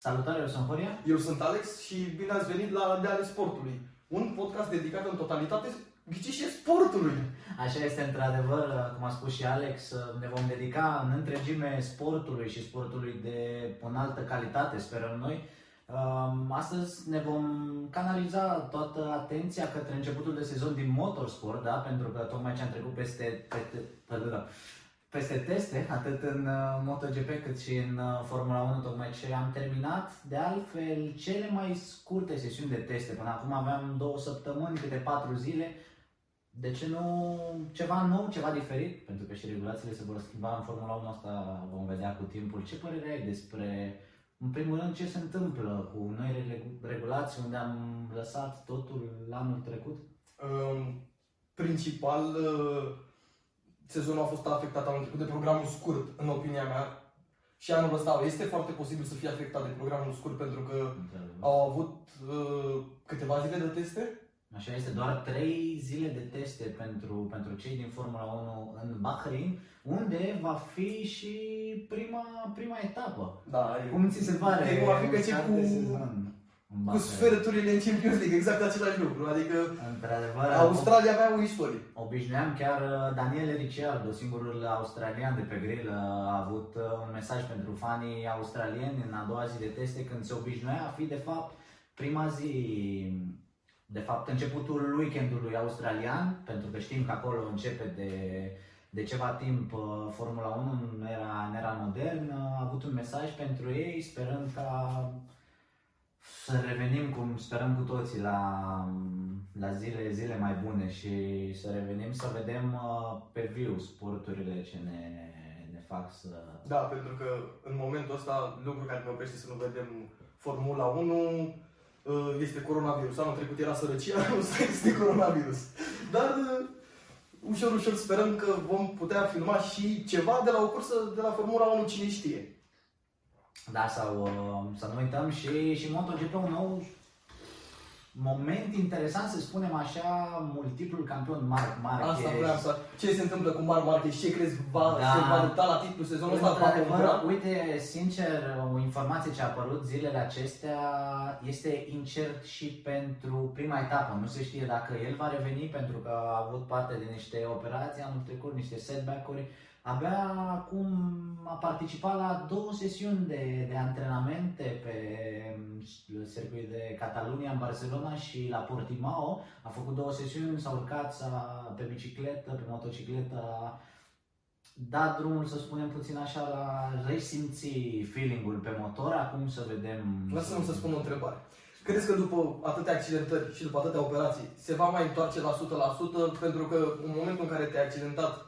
Salutare, eu sunt Horia. Eu sunt Alex și bine ați venit la De ale Sportului, un podcast dedicat în totalitate ghicișe sportului. Așa este într-adevăr, cum a spus și Alex, ne vom dedica în întregime sportului și sportului de înaltă calitate, sperăm noi. Um, astăzi ne vom canaliza toată atenția către începutul de sezon din motorsport, da? pentru că tocmai ce am trecut peste, peste, peste, peste teste, atât în uh, MotoGP cât și în uh, Formula 1, tocmai ce am terminat. De altfel, cele mai scurte sesiuni de teste. Până acum aveam două săptămâni, câte patru zile. De ce nu ceva nou, ceva diferit? Pentru că și regulațiile se vor schimba în Formula 1, asta vom vedea cu timpul. Ce părere ai despre, în primul rând, ce se întâmplă cu noi regulații unde am lăsat totul anul trecut? Um, principal, uh sezonul a fost afectat anul trecut de programul scurt, în opinia mea. Și anul ăsta este foarte posibil să fie afectat de programul scurt pentru că au avut uh, câteva zile de teste. Așa este, doar 3 zile de teste pentru, pentru cei din Formula 1 în Bahrain, unde va fi și prima, prima etapă. Da, Cum ți se pare? E, va fi că ce cu... Sezon cu sferturile în Champions League, exact același lucru. Adică Într-adevăr, Australia avea o istorie. Obișnuiam chiar uh, Daniel Ricciardo, singurul australian de pe grill, a avut uh, un mesaj pentru fanii australieni în a doua zi de teste când se obișnuia a fi de fapt prima zi de fapt începutul weekendului australian, pentru că știm că acolo începe de, de ceva timp uh, Formula 1 în era, în era modernă, a avut un mesaj pentru ei sperând ca să revenim cum sperăm cu toții la, la zile, zile mai bune și să revenim să vedem uh, pe viu sporturile ce ne, ne fac să... Da, pentru că în momentul ăsta lucrul care ne oprește să nu vedem Formula 1 uh, este coronavirus. Anul trecut era sărăcia, anul este coronavirus. Dar uh, ușor, ușor sperăm că vom putea filma și ceva de la o cursă de la Formula 1, cine știe. Da, sau uh, să nu uităm și, și MotoGP un nou moment interesant, să spunem așa, multiplul campion Marc Marquez. Asta vreau să... Ce se întâmplă cu Marc Marquez? Ce crezi va, da. se va lupta la titlul sezonul ăsta? Uite, sincer, o informație ce a apărut zilele acestea este incert și pentru prima etapă. Nu se știe dacă el va reveni pentru că a avut parte de niște operații anul trecut, niște setback-uri Abia acum a participat la două sesiuni de, de antrenamente pe mm, circuit de Catalunia în Barcelona și la Portimao. A făcut două sesiuni, s-a urcat s-a, pe bicicletă, pe motocicletă, a dat drumul, să spunem puțin așa, la resimți feeling-ul pe motor. Acum să vedem... Lasă-mi să spun o întrebare. Crezi că după atâtea accidentări și după atâtea operații se va mai întoarce la 100% pentru că în momentul în care te-ai accidentat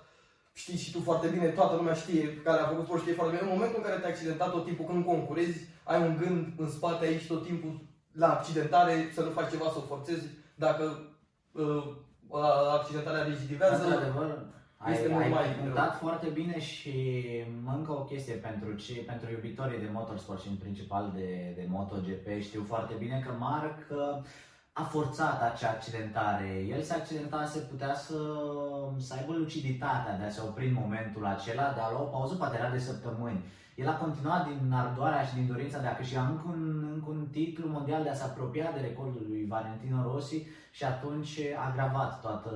știi și tu foarte bine, toată lumea știe, care a făcut sport știe foarte bine, în momentul în care te-ai accidentat tot timpul când concurezi, ai un gând în spate aici tot timpul la accidentare, să nu faci ceva, să o forțezi, dacă uh, accidentarea rezidivează. Într-adevăr, este ai, mult ai mai punctat foarte bine și încă o chestie pentru, ce, pentru iubitorii de motorsport și în principal de, de MotoGP. Știu foarte bine că Marc uh, a forțat acea accidentare. El se accidentase, putea să, să aibă luciditatea de a se opri în momentul acela, de a lua o pauză, poate era de săptămâni. El a continuat din ardoarea și din dorința de a câștiga încă un, încă un titlu mondial, de a se apropia de recordul lui Valentino Rossi și atunci a agravat toată,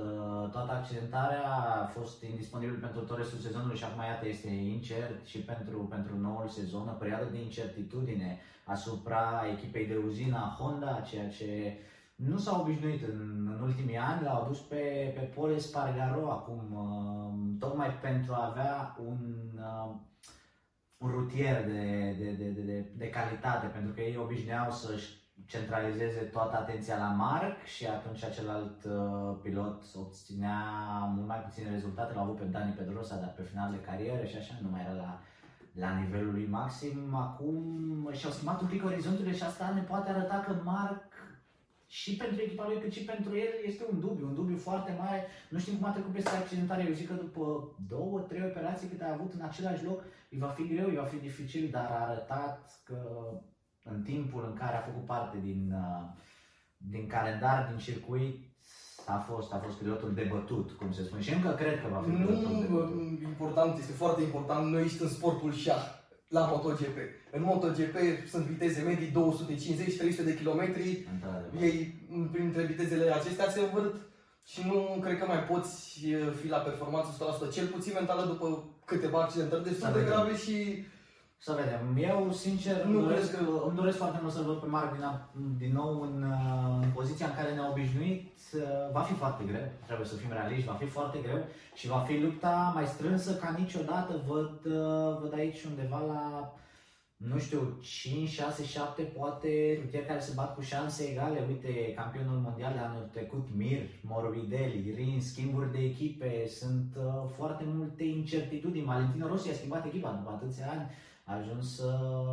toată accidentarea, a fost indisponibil pentru tot restul sezonului și acum iată este incert și pentru, pentru noul sezon, o perioadă de incertitudine asupra echipei de uzină Honda, ceea ce nu s-au obișnuit în, în ultimii ani, l-au adus pe, pe Pole Spargaro acum, uh, tocmai pentru a avea un, uh, un rutier de, de, de, de, de calitate, pentru că ei obișnuiau să-și centralizeze toată atenția la Marc și atunci celălalt uh, pilot obținea mult mai puține rezultate, l-au avut pe Dani Pedrosa, dar pe final de carieră și așa nu mai era la, la nivelul lui maxim. Acum și-au schimbat un pic orizonturile și asta ne poate arăta că Marc și pentru echipa lui, cât și pentru el este un dubiu, un dubiu foarte mare. Nu știm cum a trecut peste accidentare. Eu zic că după două, trei operații câte a avut în același loc, îi va fi greu, îi va fi dificil, dar a arătat că în timpul în care a făcut parte din, uh, din calendar, din circuit, a fost, a fost pilotul de bătut, cum se spune. Și încă cred că va fi pilotul Nu, important, este foarte important. Noi ești în sportul șah la MotoGP. În MotoGP sunt viteze medii 250-300 de kilometri. Ei, printre vitezele acestea se învârt și nu cred că mai poți fi la performanță 100%, cel puțin mentală după câteva accidentări destul de grave și să vedem. Eu, sincer, nu îmi doresc, că... îmi doresc foarte mult să-l văd pe Marc din, din nou în, uh, în poziția în care ne-a obișnuit. Uh, va fi foarte greu, trebuie să fim realiști, va fi foarte greu și va fi lupta mai strânsă ca niciodată. Văd, uh, văd aici undeva la, nu știu, 5, 6, 7, poate rutieri care se bat cu șanse egale. Uite, campionul mondial de anul trecut, Mir, Morbidelli, Rin, schimburi de echipe, sunt foarte multe incertitudini. Valentino Rossi a schimbat echipa după atâția ani a ajuns,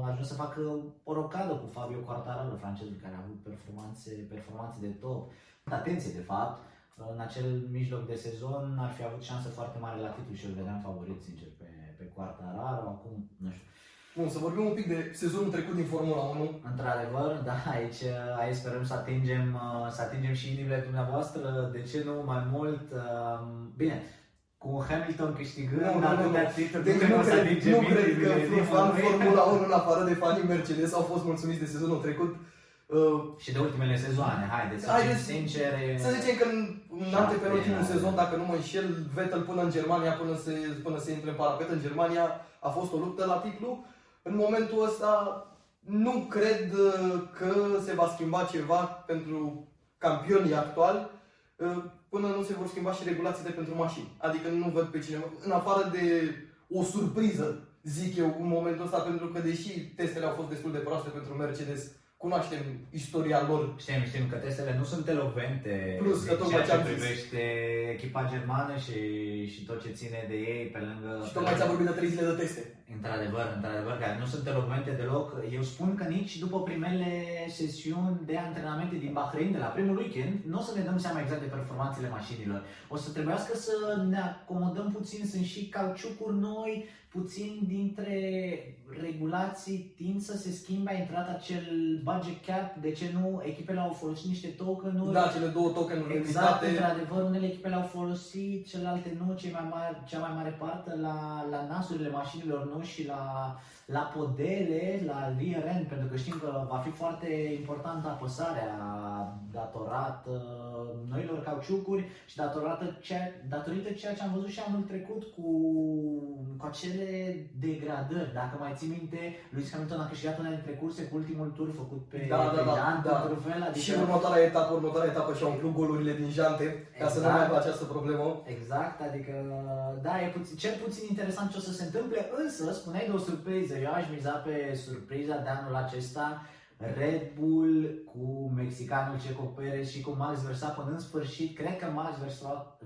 a ajuns să facă o rocadă cu Fabio Quartararo, francezul care a avut performanțe, performanțe de top. Atenție, de fapt, în acel mijloc de sezon ar fi avut șansă foarte mare la titlu și îl vedeam favorit, sincer, pe, pe Quartararo. Acum, nu știu, Bun, să vorbim un pic de sezonul trecut din Formula 1. Într-adevăr, da, aici, aici sperăm să atingem, să atingem și inimile dumneavoastră, de ce nu mai mult. Bine, cu Hamilton câștigând nu, atâtea titluri, deci nu, cred, nu cred că fan Formula 1 în afară de fanii Mercedes au fost mulțumiți de sezonul trecut. Uh, și de ultimele sezoane, haideți să fim sinceri. Să zicem că în, în antepenultimul sezon, dacă nu mă înșel, Vettel până în Germania, până să, până să intre în parapet în Germania, a fost o luptă la titlu. În momentul ăsta nu cred uh, că se va schimba ceva pentru campionii actuali uh, până nu se vor schimba și regulațiile pentru mașini. Adică nu văd pe cineva, în afară de o surpriză, zic eu, în momentul ăsta, pentru că deși testele au fost destul de proaste pentru Mercedes, cunoaștem istoria lor. Știm, știm că testele nu sunt elocvente Plus că ceea ce privește echipa germană și, și tot ce ține de ei pe lângă... Și tocmai ți-a vorbit de trei zile de teste. Într-adevăr, într-adevăr, care nu sunt elocvente deloc. Eu spun că nici după primele sesiuni de antrenamente din Bahrain, de la primul weekend, nu o să ne dăm seama exact de performanțele mașinilor. O să trebuiască să ne acomodăm puțin, sunt și cauciucuri noi, puțin dintre regulații tind să se schimbe, a intrat acel budget cap, de ce nu? Echipele au folosit niște tokenuri. Da, cele două tokenuri Exact, într-adevăr, unele echipe le-au folosit, celelalte nu, cei mai mari, cea mai mare parte la, la nasurile mașinilor nu și la la podele, la rear end, pentru că știm că va fi foarte importantă apăsarea datorată noilor cauciucuri și datorată ceea, datorită ceea ce am văzut și anul trecut cu, cu acele degradări. Dacă mai ții minte, Lewis Hamilton a câștigat una dintre curse cu ultimul tur făcut pe, da, pe da, da, da. Truvel, adică... Și următoarea etapă, următoarea etapă și-au umplut golurile din jante exact. ca să nu mai aibă exact. această problemă. Exact, adică da, e puțin, cel puțin interesant ce o să se întâmple, însă spuneai de o surpriză, eu aș miza pe surpriza de anul acesta Red Bull cu mexicanul Checo Perez și cu Max Verstappen în sfârșit, cred că Max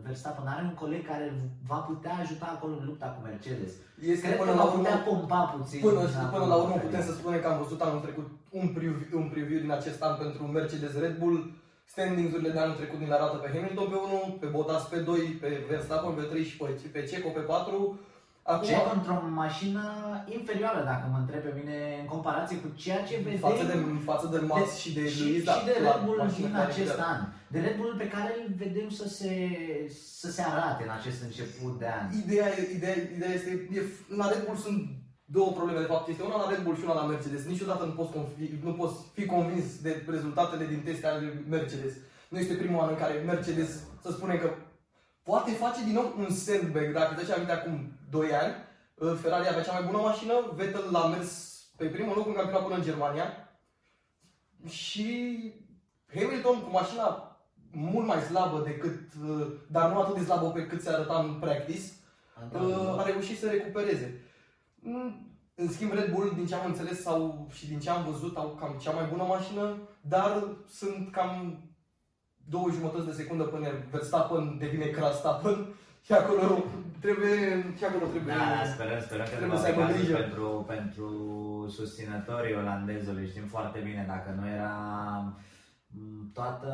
Verstappen are un coleg care va putea ajuta acolo în lupta cu Mercedes. Este cred până că la urmă, putea pompa puțin. Până, până la urmă putem să spunem că am văzut anul trecut un preview, un preview din acest an pentru Mercedes Red Bull. Standings-urile de anul trecut din arată pe Hamilton pe 1, pe Bottas pe 2, pe Verstappen pe 3 și pe, pe Checo pe 4 Acum, ce într-o mașină inferioară, dacă mă întreb pe mine, în comparație cu ceea ce vedem... Față de, față de Max de, și de și, Luis, da, și de Red Bull din acest an. De Red Bull pe care îl vedem să se, să se arate în acest început de an. Ideea, ideea, ideea este, e, la Red Bull sunt două probleme, de fapt. Este una la Red Bull și una la Mercedes. Niciodată nu poți, fi, nu poți fi convins de rezultatele din teste ale Mercedes. Nu este primul an în care Mercedes, să spunem că poate face din nou un sandbag. Dacă te aminte acum 2 ani, uh, Ferrari avea cea mai bună mașină, Vettel l-a mers pe primul loc în campionat până în Germania și Hamilton cu mașina mult mai slabă decât, uh, dar nu atât de slabă pe cât se arăta în practice, uh, a reușit să recupereze. Mm, în schimb, Red Bull, din ce am înțeles sau și din ce am văzut, au cam cea mai bună mașină, dar sunt cam două jumătăți de secundă până Verstappen devine Krastappen și acolo trebuie, și acolo trebuie, da, sperăm, sperăm că trebuie să aibă grijă. Pentru, pentru susținătorii olandezului, știm foarte bine, dacă nu era toată,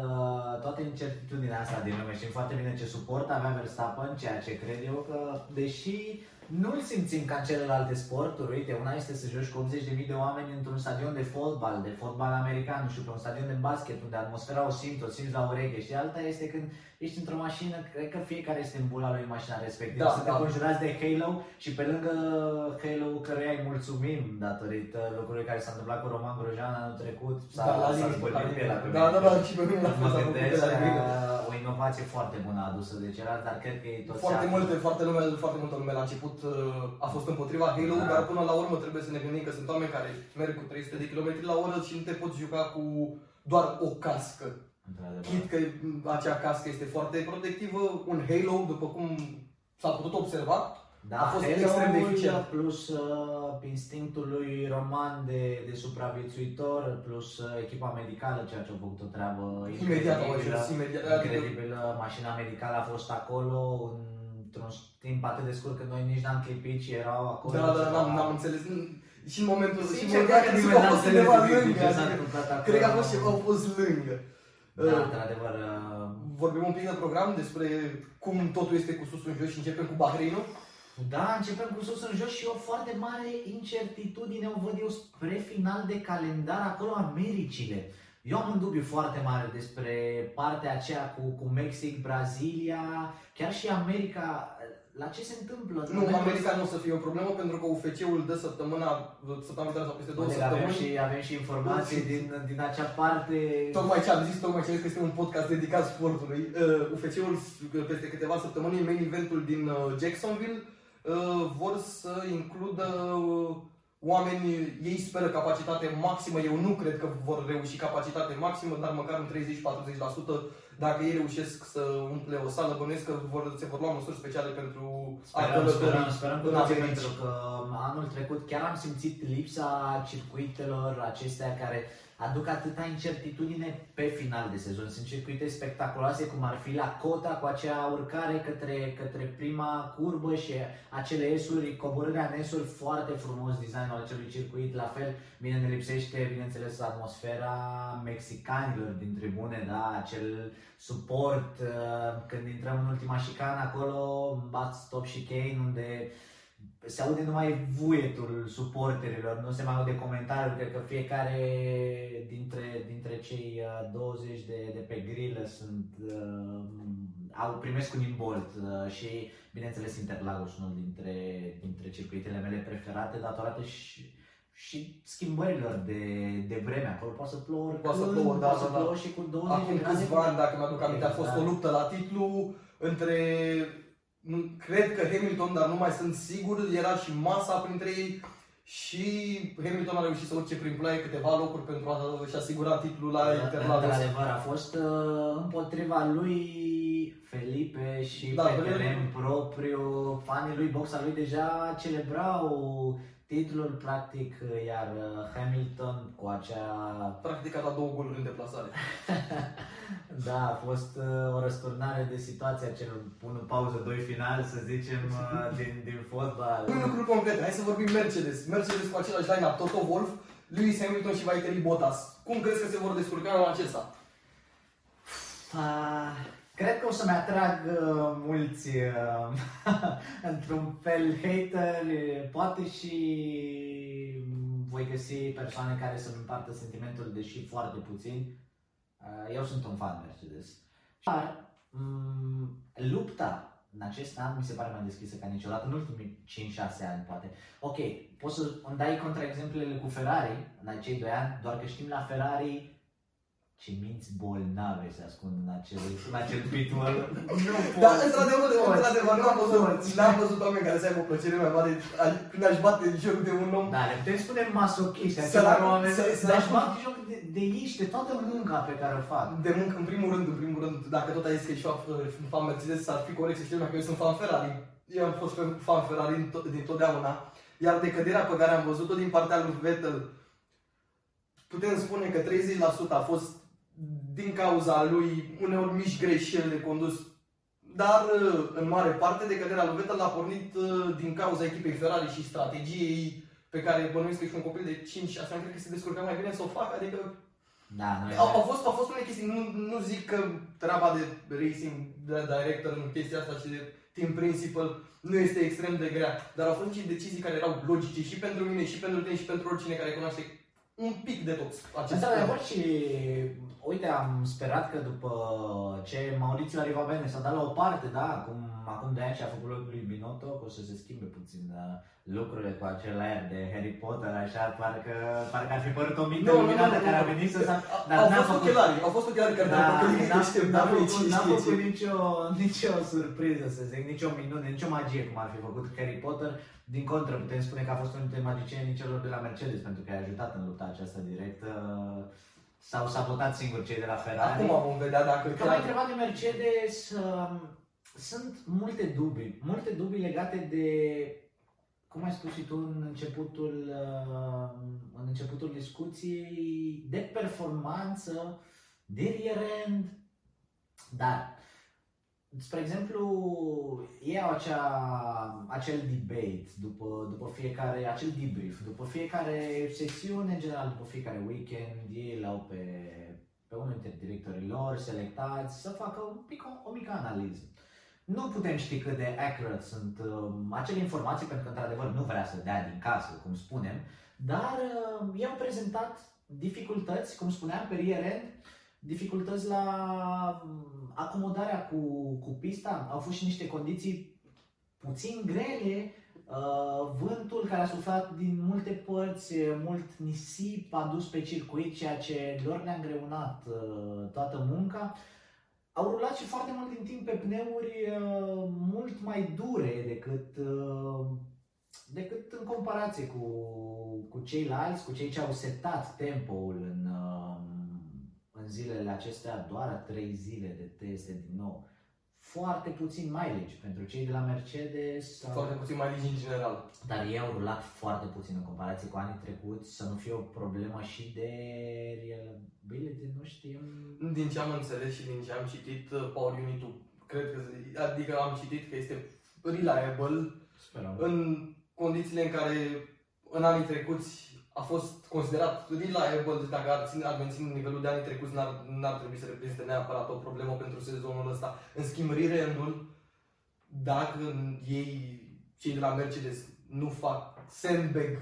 toată incertitudinea asta din lume, știm foarte bine ce suport avea Verstappen, ceea ce cred eu că, deși nu-l simțim ca în celelalte sporturi. Uite, una este să joci cu 80.000 de oameni într-un stadion de fotbal, de fotbal american, nu știu, pe un stadion de basket, unde atmosfera o simți, o simți la ureche și alta este când ești într-o mașină, cred că fiecare este în bula lui mașina respectivă. Da, Suntem da. conjurați de Halo și pe lângă Halo căruia îi mulțumim datorită lucrurilor care s-a întâmplat cu Roman Grojan anul trecut, s-a, da, s-a zbălit pe la pe Da, da, da, și pe mine la Mă gândesc o inovație foarte bună adusă de celălalt, dar cred că e tot Foarte multe, foarte, lume, foarte multă lume la început uh, a fost împotriva Halo, da. dar până la urmă trebuie să ne gândim că sunt oameni care merg cu 300 de km la oră și nu te poți juca cu doar o cască. Chit că acea cască este foarte protectivă, un Halo, după cum s-a putut observa, da, a fost Halo extrem de eficient. Plus uh, instinctul lui Roman de, de supraviețuitor, plus uh, echipa medicală, ceea ce a făcut o treabă imediat, incredibilă. Imediat, incredibilă. Mașina medicală a fost acolo într-un timp atât de scurt că noi nici n-am clipit și erau acolo. Da, da, n-am, n-am înțeles. Și în momentul ăsta, și în momentul ăsta, a fost undeva lângă. Cred că a fost ceva, au fost lângă. Da, uh, într-adevăr. Uh... Vorbim un pic de program despre cum totul este cu sus în jos și începem cu Bahreinul. Da, începem cu sus în jos și o foarte mare incertitudine o văd eu spre final de calendar acolo Americile. Eu am un dubiu foarte mare despre partea aceea cu, cu Mexic, Brazilia, chiar și America la ce se întâmplă? Nu, în America nu o să fie o problemă pentru că UFC-ul dă săptămâna, săptămâna viitoare sau peste două Bine, săptămâni. Avem și, avem și informații din, din acea parte. Tocmai ce am zis, tocmai ce am zis că este un podcast dedicat sportului. Uh, UFC-ul peste câteva săptămâni, main eventul din uh, Jacksonville, uh, vor să includă uh, oameni, ei speră capacitate maximă, eu nu cred că vor reuși capacitate maximă, dar măcar un 30-40% dacă ei reușesc să umple o sală, bănuiesc că vor, se vor lua măsuri speciale pentru sperăm, a sperăm, sperăm cu toții pentru că anul trecut chiar am simțit lipsa circuitelor acestea care aduc atâta incertitudine pe final de sezon. Sunt circuite spectaculoase, cum ar fi la Cota, cu acea urcare către, către prima curbă și acele esuri, coborârea în esuri, foarte frumos designul acelui circuit. La fel, bine ne lipsește, bineînțeles, atmosfera mexicanilor din tribune, da? acel suport. Uh, când intrăm în ultima șicană, acolo, bat stop și Kane, unde se aude numai vuietul suporterilor, nu se mai aude comentariul, cred că fiecare dintre, dintre cei 20 uh, de, de pe grilă sunt, uh, au primesc un imbolt uh, și bineînțeles Interlagos unul dintre, dintre circuitele mele preferate datorată și și schimbărilor de, de vreme. Acolo poate să plouă poate să plouă, da, poate da, să plouă da. și cu 20 Acum câțiva ani, dacă mi-aduc aminte, a fost exact. o luptă la titlu între cred că Hamilton, dar nu mai sunt sigur, era și masa printre ei și Hamilton a reușit să urce prin play câteva locuri pentru a-și asigura titlul la da, Interlagos. Într-adevăr, a fost uh, împotriva lui Felipe și da, pe teren propriu. Fanii lui, boxa lui deja celebrau titlul, practic, iar uh, Hamilton cu acea... Practic a dat două goluri în deplasare. da, a fost uh, o răsturnare de situație, acel pun pauză, doi final, să zicem, uh, din, din fotbal. Un lucru concret, hai să vorbim Mercedes. Mercedes cu același line-up, Toto Wolff, Lewis Hamilton și Valtteri Bottas. Cum crezi că se vor descurca în acesta? Uh, Cred că o să-mi atrag uh, mulți, uh, într-un fel, hater, poate și voi găsi persoane care să-mi împartă sentimentul, deși foarte puțin. Uh, eu sunt un fan Mercedes. Dar um, lupta în acest an mi se pare mai deschisă ca niciodată, în ultimii 5-6 ani poate. Ok, poți să îmi dai contraexemplele cu Ferrari în acei 2 ani, doar că știm la Ferrari ce minți bolnave se ascund în acel, în acel pitbull. nu Da, într-adevăr, într-adevăr, nu am văzut, n-am văzut oameni care să aibă o plăcere mai mare când aș bate joc de un om. Da, le putem spune masochiști, acela oameni, să-și bate joc de, de ei și de toată munca pe care o fac. De muncă, în primul rând, în primul rând, dacă tot ai zis că ești fan Mercedes, ar fi corect să știu că eu sunt fan Ferrari. Eu am fost fan Ferrari din totdeauna. Iar decăderea pe care am văzut-o din partea lui Vettel, putem spune că 30% a fost din cauza lui uneori mici greșeli de condus, dar uh, în mare parte de căderea lui Vettel a pornit uh, din cauza echipei Ferrari și strategiei pe care bănuiesc că și un copil de 5-6 ani cred că se descurca mai bine să o facă, adică da, nu au, au, fost, au fost unele chestii, nu, nu zic că treaba de racing, de director în chestia asta și de team principal nu este extrem de grea, dar au fost niște decizii care erau logice și pentru mine, și pentru tine, și pentru oricine care cunoaște un pic de tot acest Asta și uite, am sperat că după ce Maurizio Arrivabene s-a dat la o parte, da, acum, acum de ani și a făcut locul lui Binotto, că o să se schimbe puțin da, lucrurile cu acel aer de Harry Potter, așa, parcă, parcă ar fi părut o mită no, luminată no, no, care a venit să s-a... Dar au fost făcut... ochelari, au fost ochelari care da, n-a făcut, n-a făcut, n-a făcut nicio, nicio surpriză, să zic, nicio minune, nicio magie cum ar fi făcut Harry Potter. Din contră, putem spune că a fost unul dintre magicienii celor de la Mercedes, pentru că a ajutat în lupta aceasta directă. S-au sabotat singur cei de la Ferrari. Acum vom vedea dacă... Că m-ai întrebat de Mercedes, um, sunt multe dubii, multe dubii legate de cum ai spus și tu în începutul, uh, în începutul discuției, de performanță, de rear-end, dar Spre exemplu, ei au acea, acel debate după, după fiecare, acel debrief, după fiecare sesiune, în general după fiecare weekend, ei l-au pe, pe unul dintre directorii lor selectați să facă un pic, o, o mică analiză. Nu putem ști cât de accurate sunt uh, acele informații, pentru că într-adevăr nu vrea să dea din casă, cum spunem, dar uh, i-au prezentat dificultăți, cum spuneam, pe rear end, dificultăți la mm, acomodarea cu, cu pista. Au fost și niște condiții puțin grele, uh, vântul care a suflat din multe părți, mult nisip a dus pe circuit, ceea ce lor le-a îngreunat uh, toată munca. Au rulat și foarte mult din timp pe pneuri uh, mult mai dure decât, decât în comparație cu, cu ceilalți, cu cei ce au setat tempoul în, în zilele acestea doar 3 zile de teste din nou. Foarte puțin mileage pentru cei de la Mercedes. Foarte puțin mileage în general. Dar ei au rulat foarte puțin în comparație cu anii trecuți, să nu fie o problemă și de reliability, nu știu. Din ce am înțeles și din ce am citit, uh, Power unit cred că, adică am citit că este reliable Sperăm. în condițiile în care în anii trecuți a fost considerat reliable, deci dacă ar, ține, ar menține nivelul de anii trecuți, n-ar, n-ar trebui să reprezinte neapărat o problemă pentru sezonul ăsta. În schimb, re dacă ei, cei de la Mercedes, nu fac sandbag,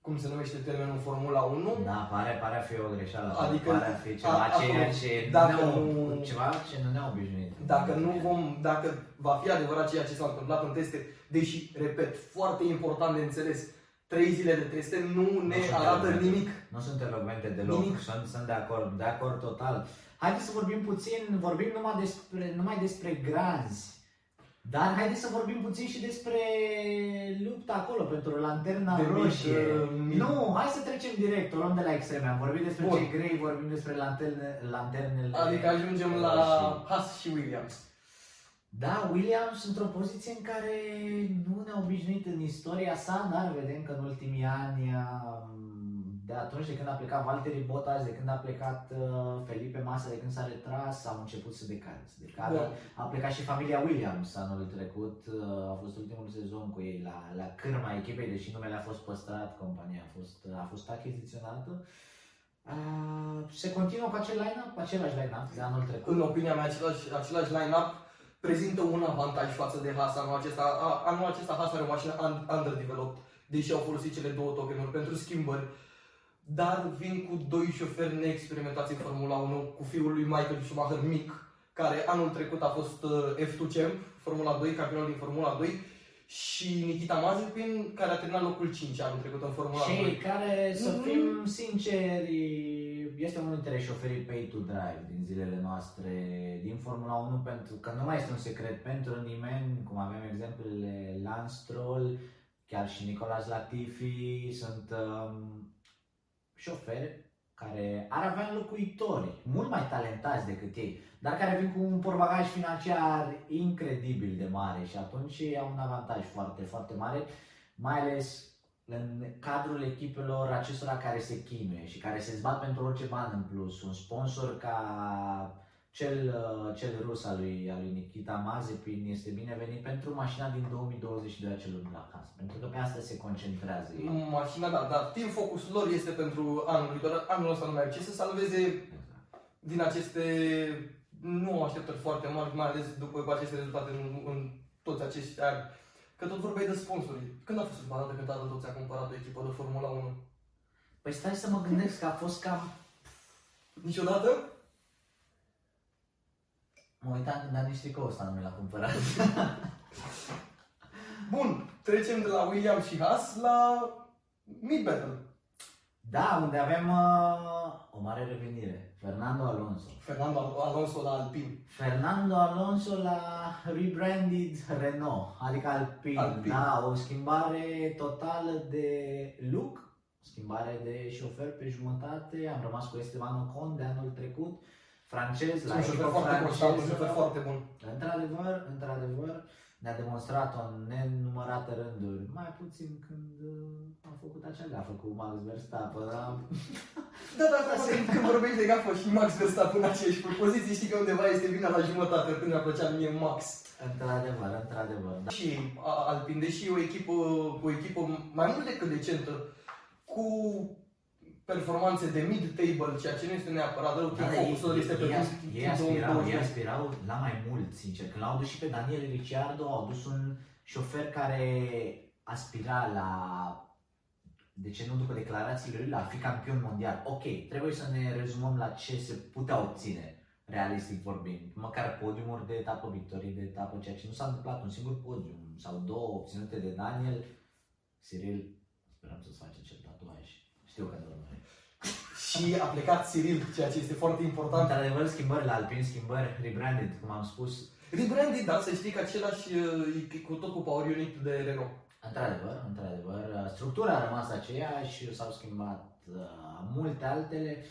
cum se numește termenul în Formula 1. Da, pare, pare a fi o greșeală. Adică, pare a fi ceva, a, ceea ce dacă nu, ceva ce nu ne-au obișnuit. Dacă, nu vom, dacă va fi adevărat ceea ce s-a întâmplat în teste, deși, repet, foarte important de înțeles, trei zile de teste nu ne nu arată nimic. Nu sunt elogmente deloc, nimic. Sunt, sunt de acord, de acord total. Haideți să vorbim puțin, vorbim numai despre, numai despre granzi. Dar haideți să vorbim puțin și despre lupta acolo pentru lanterna de roșie. Mic, uh, nu, hai să trecem direct, o luăm de la extreme. Am vorbit despre Bun. cei grei, vorbim despre lanterne, lanternele Adică ajungem la Haas și Williams. Da, Williams într-o poziție în care nu ne-a obișnuit în istoria sa, dar vedem că în ultimii ani, de atunci de când a plecat Valtteri Bottas, de când a plecat uh, Felipe Massa, de când s-a retras, au început să decadă. Să decadă. Da. A plecat și familia Williams anul trecut, uh, a fost ultimul sezon cu ei la, la cârma echipei, deși numele a fost păstrat, compania a fost, a fost achiziționată. Uh, se continuă cu acel line-up, același line-up de anul trecut. În opinia mea, același, același line-up prezintă un avantaj față de Haas anul acesta. Anul acesta Haas are o mașină underdeveloped, deși au folosit cele două tokenuri pentru schimbări, dar vin cu doi șoferi neexperimentați în Formula 1, cu fiul lui Michael Schumacher mic, care anul trecut a fost uh, F2 Champ, Formula 2, campionul din Formula 2, și Nikita Mazepin, care a terminat locul 5 anul trecut în Formula și 2. Și care, să fim mm-hmm. sinceri, este unul dintre șoferii pay to drive din zilele noastre din Formula 1 pentru că nu mai este un secret pentru nimeni, cum avem exemplele Lance Stroll, chiar și Nicolas Latifi, sunt um, șoferi care ar avea înlocuitori mult mai talentați decât ei, dar care vin cu un porbagaj financiar incredibil de mare și atunci au un avantaj foarte, foarte mare, mai ales în cadrul echipelor acestora care se chinuie și care se zbat pentru orice bani în plus. Un sponsor ca cel, uh, cel rus al lui, al lui Nikita Mazepin este binevenit pentru mașina din 2022 a celor de la casă, pentru că pe asta se concentrează ei. Mașina, da, dar timp focusul lor este pentru anul viitor. Anul ăsta nu mai ce să salveze exact. din aceste nu așteptări foarte mari, mai ales după aceste rezultate în, în toți acești ani, că tot vorbeai de sponsori. Când a fost ultima dată când Tatăl tot ți-a cumpărat o echipă de Formula 1? Păi stai să mă gândesc că a fost cam... Niciodată? Mă uitam când Dani Stricou ăsta nu mi l-a cumpărat. Bun, trecem de la William și Haas la Mid Battle. Da, unde avem uh, o mare revenire. Fernando Alonso. Fernando Alonso la Alpine. Fernando Alonso la rebranded Renault, adică Alpine. Alpine. Da, o schimbare totală de look, schimbare de șofer pe jumătate. Am rămas cu Esteban Ocon de anul trecut, francez, la Un șofer echipă foarte bun, un șofer franceză. foarte bun. Într-adevăr, într-adevăr, ne-a demonstrat-o în nenumărate rânduri, mai puțin când uh, a făcut acea gafă cu Max Verstappen. Da? Da, da, da, când, când vorbești de gafă și Max Verstappen în aceeași propoziție, știi că undeva este vina la jumătate, când mi-a plăcea mie Max. Într-adevăr, într-adevăr. Da. Și a- Alpine, deși o echipă, o echipă mai mult decât decentă, cu performanțe de mid-table, ceea ce nu este neapărat rău, Da, timp da, focusul lor este pe ei, ei, timp ei, aspirau, 2022. ei aspirau la mai mult, sincer. Când l-au dus și pe Daniel Ricciardo, au dus un șofer care aspira la, de ce nu după declarațiile lui, la a fi campion mondial. Ok, trebuie să ne rezumăm la ce se putea obține, realistic vorbind. Măcar podiumuri de etapă, victorii de etapă, ceea ce nu s-a întâmplat, un singur podium sau două obținute de Daniel. Cyril, sperăm să-ți faci acel tatuaj. Știu că nu rămâne. Și a plecat Cyril, ceea ce este foarte important. Într-adevăr, schimbări la Alpine, schimbări rebranded, cum am spus. Rebranded, da, să știi că același, uh, cu tot cu Power Unit de Renault. Într-adevăr, într-adevăr, structura a rămas aceeași, s-au schimbat uh, multe altele.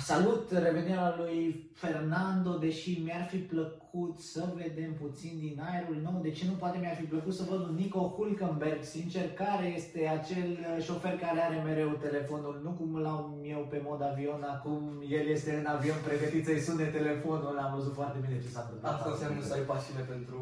Salut revenirea lui Fernando, deși mi-ar fi plăcut să vedem puțin din aerul nou. De ce nu poate mi-ar fi plăcut să văd un Nico Hulkenberg, sincer, care este acel uh, șofer care are mereu telefonul, nu cum l-am eu pe mod avion, acum el este în avion pregătit să-i sune telefonul, am văzut foarte bine ce s-a întâmplat. Asta înseamnă să ai pasiune pentru,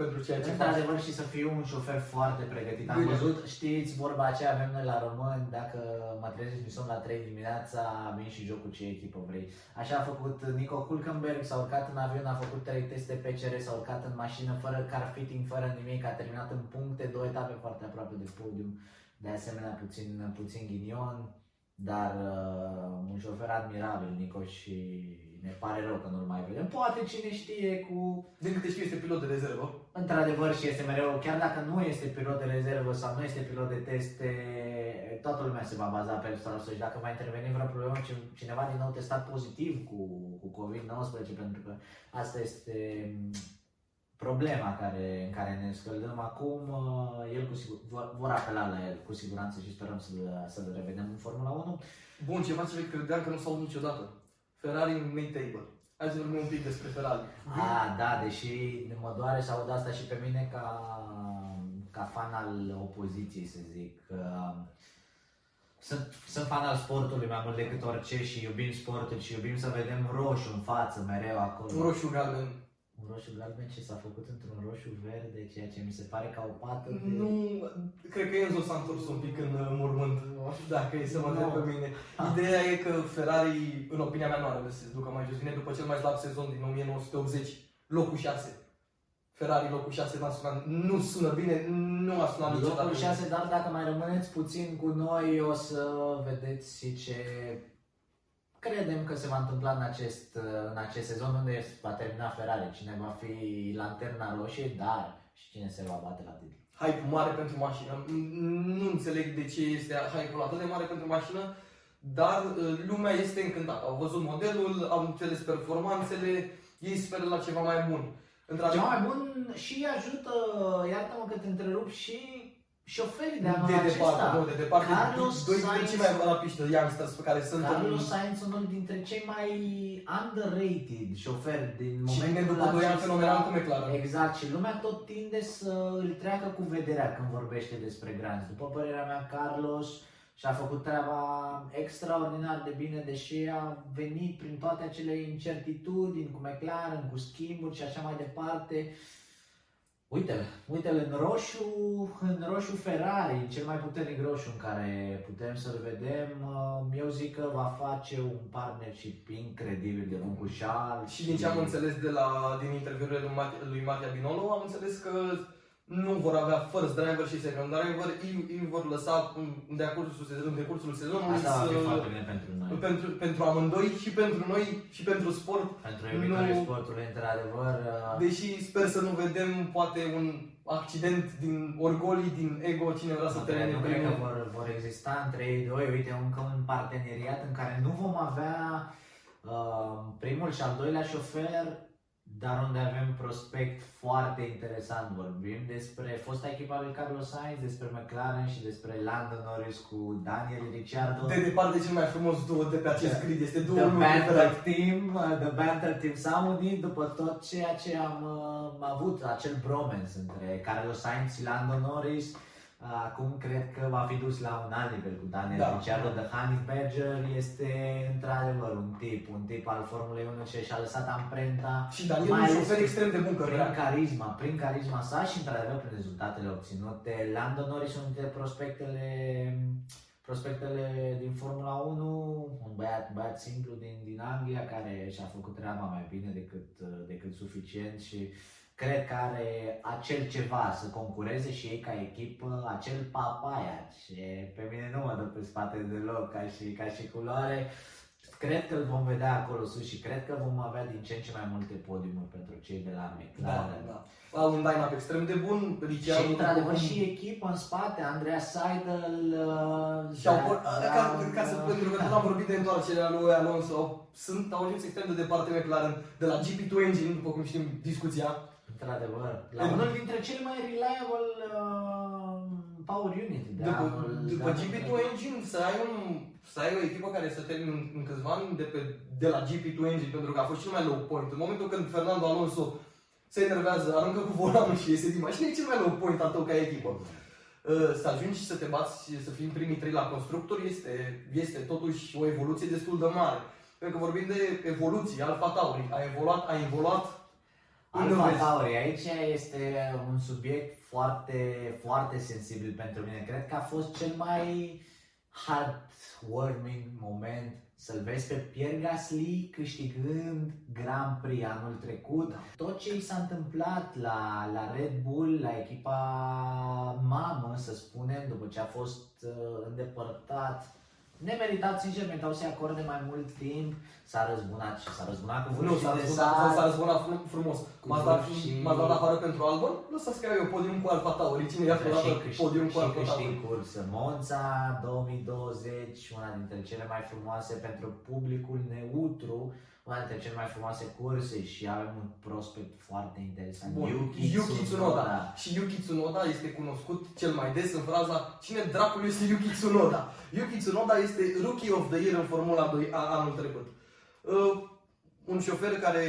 pentru ceea ce faci. Într-adevăr și să fiu un șofer foarte pregătit. Am Bine. văzut, știți, vorba aceea avem noi la români, dacă mă trezesc mi somn la 3 dimineața, vin și joc cu ce echipă vrei. Așa a făcut Nico Hulkenberg, s-a urcat în avion, a făcut 3 teste PCR, s-a urcat în mașină fără car fitting, fără nimic, a terminat în puncte, două etape foarte aproape de podium, de asemenea puțin, puțin ghinion, dar uh, un șofer admirabil, Nicoș, și ne pare rău că nu-l mai vedem. Poate cine știe cu Din câte știu, este pilot de rezervă. Într-adevăr și este mereu, chiar dacă nu este pilot de rezervă sau nu este pilot de teste, toată lumea se va baza pe ăsta și dacă va interveni vreo problemă, ci- cineva din nou testat pozitiv cu, cu COVID-19, pentru că asta este mm, problema care, în care ne scăldăm acum, uh, el cu sigur, vor, vor apela la el cu siguranță și sperăm să-l, să-l revedem în Formula 1. Bun, ceva ce credeam că nu s-au niciodată. Ferrari în mid-table. Hai să vorbim un pic despre Ferrari. Ah, da, deși mă doare să aud asta și pe mine ca, ca fan al opoziției, să zic. Uh, Sunt, sunt fan al sportului mai mult decât orice și iubim sportul și iubim să vedem roșu în față mereu acolo. Un roșu galben. Un roșu galben ce s-a făcut într-un roșu verde, ceea ce mi se pare ca o pată de... Nu, cred că Enzo s-a întors un pic în uh, mormânt, dacă e să mă întreb Nu. pe mine. Ideea e că Ferrari, în opinia mea, nu are de să se ducă mai jos. Vine după cel mai slab sezon din 1980, locul 6. Ferrari locul 6 n-a sunat, nu sună bine, nu a sunat niciodată. Locul 6, dar dacă mai rămâneți puțin cu noi, o să vedeți ce credem că se va întâmpla în acest, în acest sezon unde va termina Ferrari. Cine va fi lanterna roșie, dar și cine se va bate la titlu. hype mare pentru mașină. Nu înțeleg de ce este hype-ul atât de mare pentru mașină, dar uh, lumea este încântată. Au văzut modelul, au înțeles performanțele, ei speră la ceva mai bun. Ceva Într-adevăr, mai bun și ajută, iartă-mă că te întrerup, și șoferii de anul de acesta. departe, nu, de departe, Carlos doi dintre Sainz- cei mai rapiși de youngsters pe care sunt Carlos în... Sainz, unul dintre cei mai underrated șoferi din Și vine momentul după 2 ani acesta. fenomenal cu McLaren. Exact, și lumea tot tinde să îl treacă cu vederea când vorbește despre Granz. După părerea mea, Carlos și-a făcut treaba extraordinar de bine, deși a venit prin toate acele incertitudini cu McLaren, cu schimburi și așa mai departe. Uite-l, uite-l în roșu, în roșu Ferrari, cel mai puternic roșu în care putem să-l vedem. Uh, eu zic că va face un partnership incredibil de bun cu Charles. Și din ce am înțeles de la, din interviurile lui, Mat- lui Mattia Binolo, am înțeles că nu vor avea first driver și second driver, îi, îi vor lăsa în decursul, în decursul sezonului Asta va fi să, foarte bine pentru noi. pentru, pentru amândoi și pentru noi și pentru sport. Pentru iubitorii Nu- sportului, într-adevăr, uh, Deși sper să nu vedem poate un accident din orgolii, din ego, cine vrea să Nu termine cred, nu cred că primul. vor, vor exista între ei doi, uite, încă un parteneriat în care nu vom avea uh, primul și al doilea șofer, dar unde avem prospect foarte interesant. Vorbim despre fosta echipa lui Carlos Sainz, despre McLaren și despre Lando Norris cu Daniel Ricciardo. De departe cel mai frumos duo de pe acest Da. grid este duo The lui Banter Ferrari. Team, uh, The Banter Team s-a unit după tot ceea ce am uh, avut, acel bromance între Carlos Sainz și Lando Norris. Uh, Acum cred că va fi dus la un alt nivel cu Daniel Da. da. Ricciardo. The Honey Badger este într-adevăr un tip, un tip al Formulei 1 ce și-a lăsat amprenta Și Daniel e Mai un ales șofer extrem de bun prin căruia. carisma, prin carisma sa și într-adevăr prin rezultatele obținute. Lando Norris unul dintre prospectele prospectele din Formula 1, un băiat, un băiat simplu din, din Anglia care și-a făcut treaba mai bine decât, decât suficient și cred că are acel ceva să concureze și ei ca echipă, acel papaya ce pe mine nu mă dă pe spate deloc ca și, ca și culoare. Cred că îl vom vedea acolo sus și cred că vom avea din ce în ce mai multe podiumuri pentru cei de la Da, McLaren. da. Au un line-up extrem de bun, Ricciardo. Și într-adevăr după cum- și echipă în spate, Andrea Seidel, uh, Și au, Zach por- ca, Brown, ca să, uh, pentru că tot am vorbit de întoarcerea lui Alonso, au, sunt, au ajuns extrem de departe McLaren, de la GP2 Engine, după cum știm discuția. Într-adevăr, la În- unul dintre cele mai reliable uh, power unit de După, anul. după de GP2 anul. Engine să ai, un, să ai o echipă care să termine în, în câțiva ani de, pe, de la GP2 Engine, pentru că a fost cel mai low point. În momentul când Fernando Alonso se enervează, aruncă cu volanul și iese din mașină, e cel mai low point al tău ca echipă. Uh, Să ajungi și să te bați, să fii în primii trei la constructori este, este totuși o evoluție destul de mare. Pentru că vorbim de evoluție, Alfa Tauri a evoluat, a evoluat Alfa Invers. Tauri, aici este un subiect foarte, foarte sensibil pentru mine. Cred că a fost cel mai heartwarming moment să-l vezi pe Pierre Gasly câștigând Grand Prix anul trecut. Tot ce i s-a întâmplat la, la Red Bull, la echipa mamă, să spunem, după ce a fost uh, îndepărtat Nemeritat, sincer, mi dau să-i acorde mai mult timp, s-a răzbunat și s-a răzbunat cu Nu, vârf s-a și de răzbunat, sat. s-a răzbunat frum- frumos. Cu M-a dat, vârf și- m-a dat afară pentru Albon, lăsați că eu podium cu Alfa Tauri. Cine i-a Da, dat și câștig, podium cu și Alfa Tauri? câștig cursă. Monza 2020, una dintre cele mai frumoase pentru publicul neutru, una dintre cele mai frumoase curse și avem un prospect foarte interesant. Bun. Yuki, Yuki Tsunoda. Și Yuki Tsunoda este cunoscut cel mai des în fraza Cine dracul este Yuki Tsunoda? Yuki Tsunoda este Rookie of the Year în Formula 2 a anul trecut. Uh, un șofer care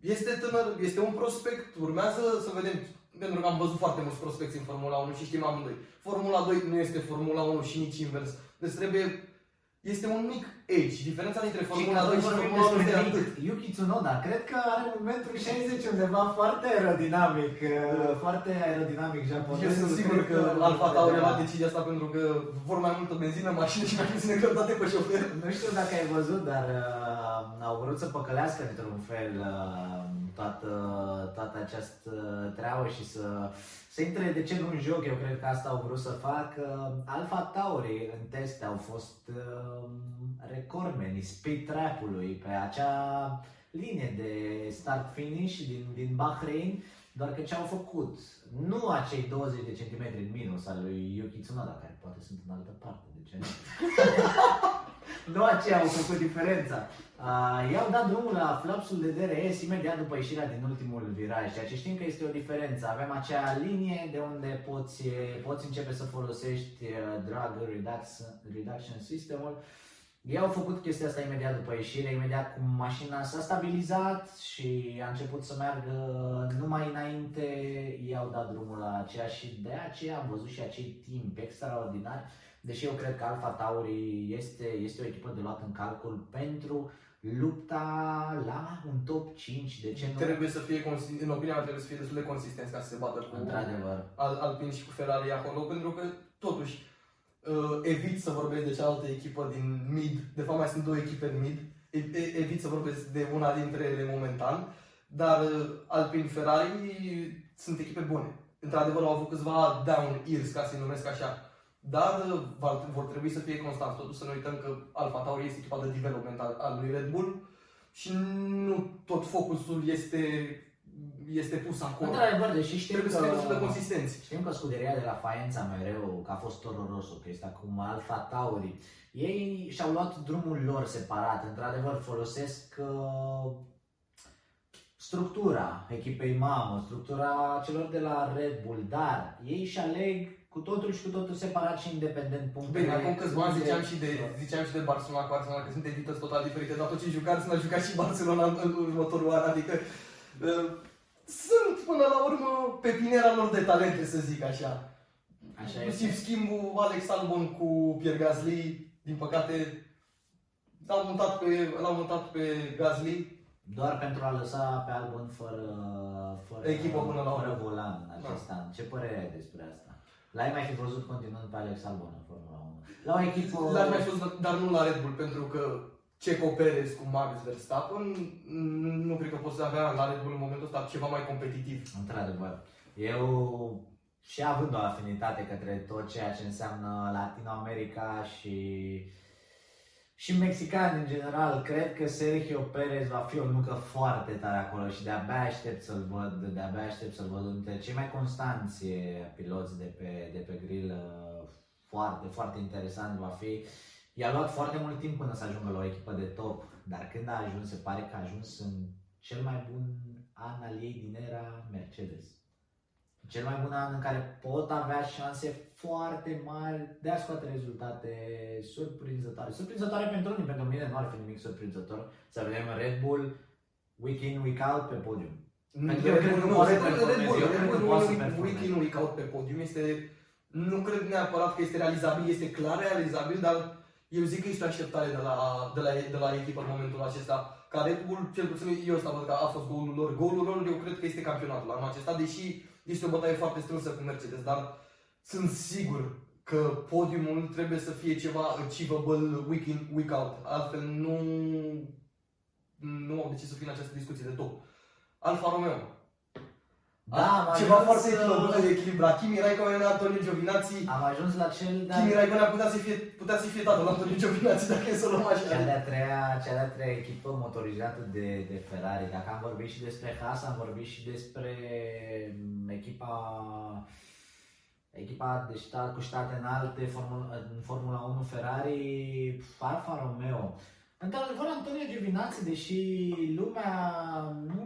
este tânăr, este un prospect, urmează să vedem, pentru că am văzut foarte mulți prospecți în Formula 1 și știm amândoi. Formula 2 nu este Formula 1 și nici invers. Deci trebuie, este un mic age. Diferența dintre Formula 2 și vorbim Formula 1 despre este atât. Yuki Tsunoda, cred că are un metru 60 undeva foarte aerodinamic, uh, foarte aerodinamic japonez. Eu sunt sigur Cred că Alfa Tauri a da. luat decizia asta pentru că vor mai multă benzină, mașină și mai puține greutate pe șofer. Nu știu dacă ai văzut, dar uh, au vrut să păcălească într-un fel uh, toată, toată această treabă și să, să intre de cel în joc. Eu cred că asta au vrut să facă. Alfa Tauri în teste au fost uh, recordmeni speed trap-ului pe acea linie de start-finish din, din Bahrain, doar că ce au făcut? Nu acei 20 de centimetri în minus al lui Yuki Tsunoda, care poate sunt în altă parte, de ce nu? nu aceia au făcut diferența. Uh, i-au dat drumul la flapsul de DRS imediat după ieșirea din ultimul viraj, ceea ce știm că este o diferență. Avem acea linie de unde poți, poți începe să folosești uh, drag reduction, reduction system-ul. Ei au făcut chestia asta imediat după ieșire, imediat cum mașina s-a stabilizat și a început să meargă numai înainte, ei au dat drumul la aceea și de aceea am văzut și acei timp extraordinari deși eu cred că Alfa Tauri este, este o echipă de luat în calcul pentru lupta la un top 5, de ce nu? Trebuie să fie, în opinia mea, trebuie să fie destul de consistenți ca să se bată cu Într-adevăr. Al, Alpine și cu Ferrari acolo, pentru că totuși uh, evit să vorbesc de cealaltă echipă din mid, de fapt mai sunt două echipe în mid, evit să vorbesc de una dintre ele momentan, dar uh, Alpine Ferrari sunt echipe bune. Într-adevăr au avut câțiva down years, ca să-i numesc așa, dar uh, vor trebui să fie constanți. Totuși să nu uităm că Alfa Tauri este echipa de development al, al lui Red Bull și nu tot focusul este este pus acolo. Într-adevăr, deși știm Trebuie că, să fie de consistenți. Știm că scuderia de la Faenza mereu, că a fost Toro Rosso, că este acum Alfa Tauri. Ei și-au luat drumul lor separat. Într-adevăr, folosesc uh, structura echipei mamă, structura celor de la Red Bull, dar ei și aleg cu totul și cu totul separat și independent punctele. Bine, acum câțiva ani ziceam și, de, ziceam și de Barcelona cu Arsenal, că sunt edități total diferite, dar tot ce jucat, sunt a jucat și Barcelona în, în următorul an, adică uh, sunt până la urmă pe pinera lor de talente, să zic așa. Așa Inclusiv este. schimbul Alex Albon cu Pierre Gasly, din păcate, l-au mutat pe, l-au mutat pe Gasly. Doar pentru a lăsa pe Albon fără, fără, Echipă până la fără volan în acest da. an. Ce părere ai despre asta? L-ai mai fi văzut continuând pe Alex Albon în Formula 1. La o echipă... L-ai mai fost, dar nu la Red Bull, pentru că Checo Perez cu Max Verstappen, nu cred că poți să avea la Red Bull în momentul ăsta ceva mai competitiv. Într-adevăr. Eu și având o afinitate către tot ceea ce înseamnă Latino America și și mexican în general, cred că Sergio Perez va fi o nucă foarte tare acolo și de-abia aștept să-l văd, de-abia aștept să-l văd între cei mai constanți piloți de pe, de pe grill. Foarte, foarte interesant va fi. I-a luat foarte mult timp până să ajungă la o echipă de top, dar când a ajuns, se pare că a ajuns în cel mai bun an al ei din era Mercedes cel mai bun an în care pot avea șanse foarte mari de a scoate rezultate surprinzătoare. Surprinzătoare pentru unii, pentru mine nu ar fi nimic surprinzător să vedem Red Bull week in, week out pe podium. Pentru că eu cred că nu poate week in, week out pe podium este, nu cred neapărat că este realizabil, este clar realizabil, dar eu zic că este o așteptare de la, de la, de la echipă în momentul acesta. Ca Red Bull, cel puțin eu ăsta văd că a fost golul lor. Golul lor eu cred că este campionatul anul acesta, deși este o bătaie foarte strânsă cu Mercedes, dar sunt sigur că podiumul trebuie să fie ceva achievable week in, week out. Altfel nu, nu au de ce să fie în această discuție de top. Alfa Romeo. Da, am Ceva foarte să... echilibrat. Kimi Raikkonen, Antonio Giovinazzi. Am ajuns la cel de Kimi Raikkonen putea să fie, putea să fie tatăl Antonio Giovinazzi dacă e să luăm așa. Cea de-a treia, cea de-a treia echipă motorizată de, de Ferrari. Dacă am vorbit și despre Haas, am vorbit și despre mm, echipa echipa de stat, cu state înalte Formula, în Formula 1 Ferrari, Alfa Romeo. Într-adevăr, Antonio Giovinazzi, deși lumea nu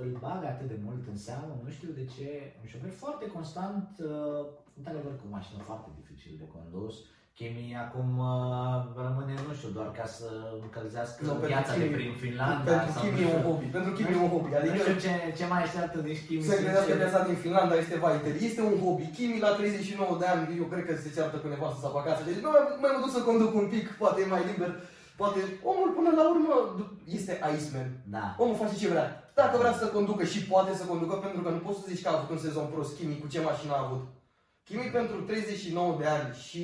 îl bagă atât de mult în seamă, nu știu de ce, un șofer foarte constant, uh, într-adevăr cu mașină foarte dificil de condus. Kimi acum uh, rămâne, nu știu, doar ca să încălzească no, viața Kimi, de prin Finlanda. Pentru Kimi e un hobby, pentru Kimi e un hobby. Adică nu știu ce, ce mai așteaptă nici Kimi. Să gândească viața din Finlanda este Vaitel. Este un hobby. Kimi la 39 de ani, eu cred că se ceartă cu nevastă sau acasă. Deci, mai, mai mă duc să conduc un pic, poate e mai liber. Poate omul până la urmă este Iceman. Da. Omul face ce vrea. Dacă vrea să conducă și poate să conducă, pentru că nu poți să zici că a avut un sezon prost Kimi cu ce mașină a avut. Kimi pentru 39 de ani și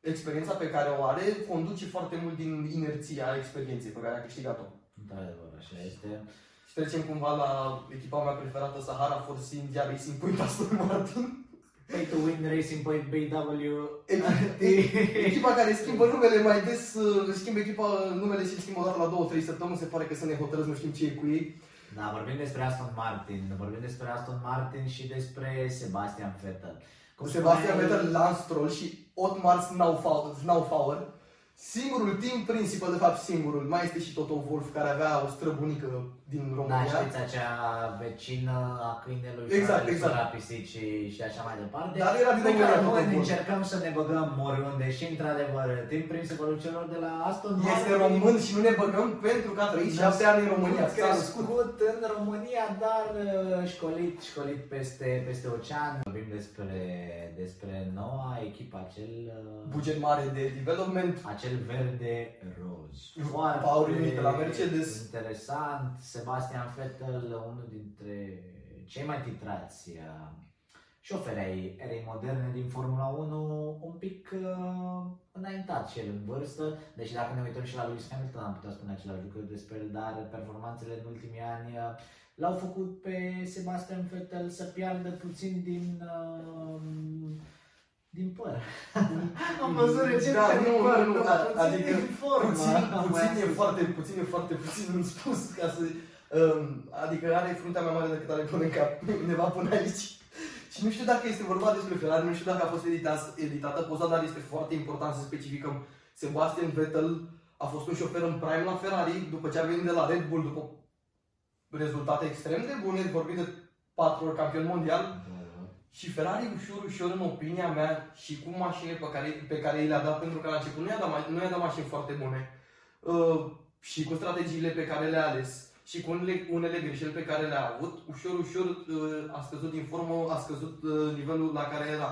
experiența pe care o are, conduce foarte mult din inerția experienței pe care a câștigat-o. Da, așa este. Și trecem cumva la echipa mea preferată, Sahara Force India Racing Point Aston Martin. Pay to win Racing Point BW. Echipa care schimbă numele mai des, uh, schimbă echipa numele și schimbă doar la 2-3 săptămâni, se pare că să ne hotărăți, nu știm ce e cu ei. Da, vorbim despre Aston Martin, vorbim despre Aston Martin și despre Sebastian Vettel. Cu Sebastian Vettel, Lance Stroll și Otmar Snaufauer. Singurul team principal, de fapt singurul, mai este și Toto Wolf care avea o străbunică din Da, România. știți acea vecină a câinelui Exact, care exact. săra pisicii și așa mai departe. Dar era din Noi România, care Toto noi Wolf. încercăm să ne băgăm oriunde și într-adevăr, timp principalul celor de la Aston Este Martin român și nu ne băgăm pentru că a trăit șapte ani în România. S-a născut. crescut în România, dar uh, școlit, școlit peste, peste ocean. Vorbim despre, despre noua echipă, acel, uh, Buget mare de development. acel verde roz. Paul Limită la Mercedes. interesant. Sebastian Vettel, unul dintre cei mai titrați uh, șoferi ai erei moderne din Formula 1, un pic uh, înaintat și el în vârstă, deși dacă ne uităm și la Lewis Hamilton am putea spune același lucru despre el, dar performanțele în ultimii ani uh, l-au făcut pe Sebastian Vettel să piardă puțin din uh, din păr. Am văzut recent Da, că din nu, păr, nu, nu, nu, a- puțin adică din formă. Puțin, puțin Mai e am foarte, puțin e foarte puțin în spus ca să... Um, adică are fruntea mai mare decât are până în cap, undeva până aici. Și nu știu dacă este vorba despre Ferrari, nu știu dacă a fost editat, editată poza, dar este foarte important să specificăm. Sebastian Vettel a fost un șofer în prime la Ferrari, după ce a venit de la Red Bull, după rezultate extrem de bune, vorbim de patru ori campion mondial, și Ferrari ușor, ușor, în opinia mea, și cu mașinile pe care, pe care i le-a dat, pentru că la început nu i-a dat, ma- nu i-a dat mașini foarte bune, uh, și cu strategiile pe care le-a ales, și cu unele, unele greșeli pe care le-a avut, ușor, ușor uh, a scăzut din formă, a scăzut uh, nivelul la care era.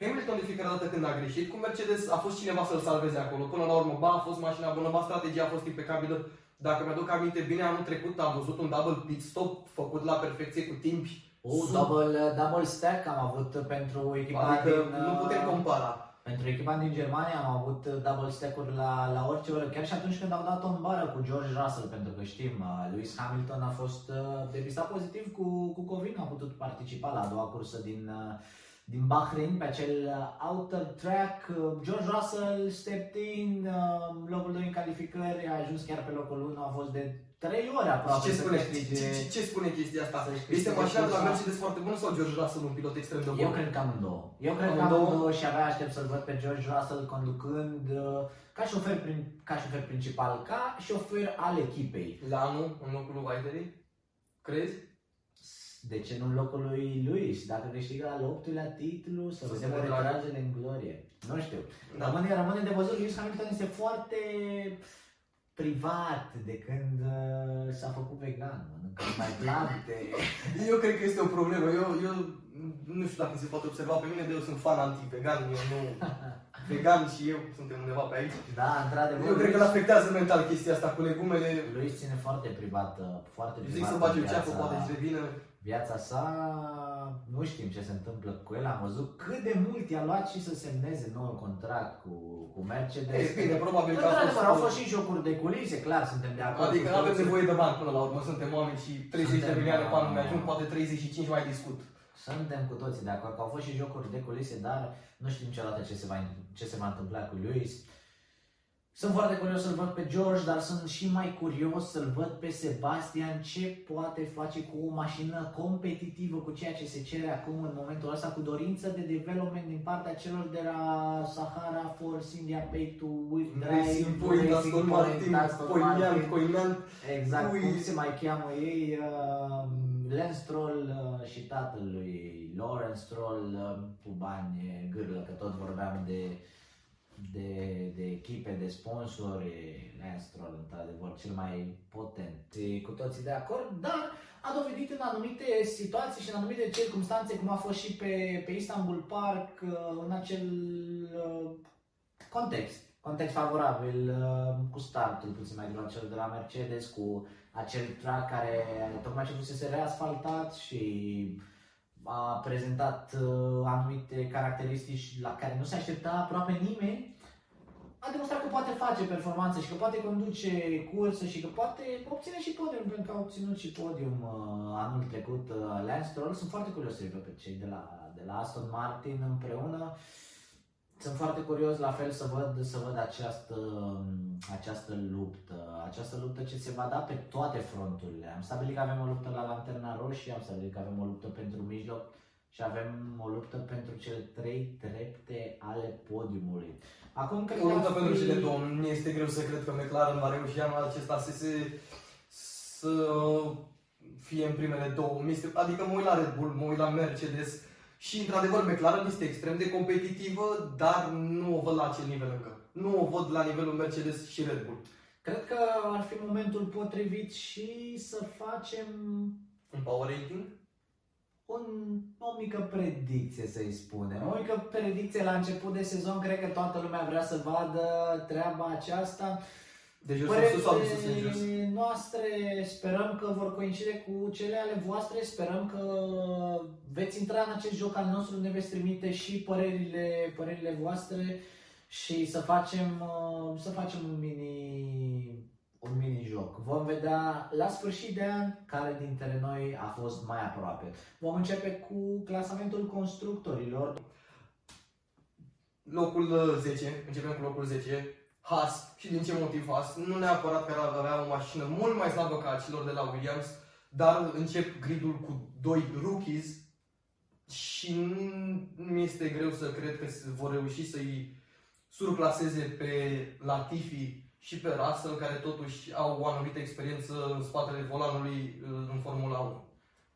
Hamilton de fiecare dată când a greșit, cu Mercedes a fost cineva să-l salveze acolo. Până la urmă, ba, a fost mașina bună, ba, strategia a fost impecabilă. Dacă mi-aduc aminte bine, anul trecut am văzut un double pit stop făcut la perfecție cu timp O, double, double stack am avut pentru echipa Adică din... nu putem uh, compara. Pentru echipa din Germania am avut double stack-uri la, la orice oră, chiar și atunci când au dat-o în bară cu George Russell, pentru că știm, uh, Lewis Hamilton a fost uh, depistat pozitiv cu, cu COVID, nu a putut participa la a doua cursă din, uh, din Bahrain pe acel uh, outer track. Uh, George Russell stepped in, uh, locul 2 în calificări, a ajuns chiar pe locul 1, a fost de 3 ore Și aproape ce să spune, câștige- ce, ce, ce spune chestia asta? să-și Este câștige mașina de la cursa. Mercedes foarte bună sau George Russell un pilot extrem de Eu bun? cred că amândouă. Eu cred că Amândouă? amândouă și abia aștept să-l văd pe George Russell conducând uh, ca șofer, prin, ca șofer principal, ca șofer al echipei. La anul, în locul lui Whiteley? Crezi? De ce nu în locul lui Luis? Dacă câștigă al optulea titlu, să Să vedem se retragă. retragele în glorie. Nu știu. Da. Rămâne, rămâne de văzut. Lewis Hamilton este foarte privat de când uh, s-a făcut vegan. Mănâncă mai plante. Eu cred că este o problemă. Eu, eu nu știu dacă se poate observa pe mine, dar eu sunt fan anti-vegan. Eu nu... Vegan și eu suntem undeva pe aici. Da, într-adevăr. Eu cred că îl afectează mental chestia asta cu legumele. Luis ține foarte privat, uh, foarte Eu privat. zic să bage o în ceafă, viața- poate își revină. Viața sa, nu știm ce se întâmplă cu el, am văzut cât de mult i-a luat și să semneze noul contract cu, cu Mercedes. E bine, probabil că a Într-adevăr, fost... au fost și jocuri de culise, clar, suntem de acord. Adică cu nu avem toții. nevoie de bani până la urmă, suntem oameni și 30 de Suntem, milioane bani ne uh, ajung, poate 35 mai discut. Suntem cu toții de acord că au fost și jocuri de culise, dar nu știm niciodată ce se va, ce se va întâmpla cu Lewis. Sunt foarte curios să-l văd pe George, dar sunt și mai curios să-l văd pe Sebastian ce poate face cu o mașină competitivă, cu ceea ce se cere acum în momentul ăsta, cu dorință de development din partea celor de la Sahara Force India Pay to With Racing Point, Aston Martin, Poignant, Coinant. Exact, Ui. cum se mai cheamă ei, uh, Lance Stroll uh, și tatălui Lawrence Stroll uh, cu bani gârlă, că tot vorbeam de, de, de echipe, de sponsori, Lance Stroll într-adevăr cel mai potent. E Cu toții de acord, dar a dovedit în anumite situații și în anumite circunstanțe, cum a fost și pe, pe Istanbul Park, uh, în acel uh, context, context favorabil, uh, cu startul puțin mai greu al celor de la Mercedes, cu acel track care tocmai ce fusese reasfaltat și a prezentat uh, anumite caracteristici la care nu se aștepta aproape nimeni, a demonstrat că poate face performanță și că poate conduce cursă și că poate obține și podium, pentru că a obținut și podium uh, anul trecut uh, Lance Stroll. Sunt foarte curios să văd pe cei de la, de la Aston Martin împreună. Sunt foarte curios la fel să văd, să văd această, această luptă, această luptă ce se va da pe toate fronturile. Am stabilit că avem o luptă la Lanterna Roșie, am stabilit că avem o luptă pentru mijloc, și avem o luptă pentru cele trei trepte ale podiumului. Acum cred O luptă că pentru cele două. Nu este greu să cred că McLaren va reuși anul acesta să se să fie în primele două. Mi-este- Adică mă uit la Red Bull, mă uit la Mercedes și într-adevăr McLaren este extrem de competitivă, dar nu o văd la acel nivel încă. Nu o văd la nivelul Mercedes și Red Bull. Cred că ar fi momentul potrivit și să facem Un power rating? un, o mică predicție, să-i spunem. O mică predicție la început de sezon, cred că toată lumea vrea să vadă treaba aceasta. De jos în sus sau de sus în jos? Părerile noastre sperăm că vor coincide cu cele ale voastre, sperăm că veți intra în acest joc al nostru, ne veți trimite și părerile, părerile voastre și să facem, uh, să facem un mini un mini joc. Vom vedea la sfârșit de an care dintre noi a fost mai aproape. Vom începe cu clasamentul constructorilor. Locul uh, 10, începem cu locul 10, Haas. Și din ce motiv Haas? Nu neapărat că ar avea o mașină mult mai slabă ca celor de la Williams, dar încep gridul cu doi rookies și nu mi este greu să cred că se vor reuși să-i surclaseze pe Latifi și pe Russell, care totuși au o anumită experiență în spatele volanului uh, în Formula 1.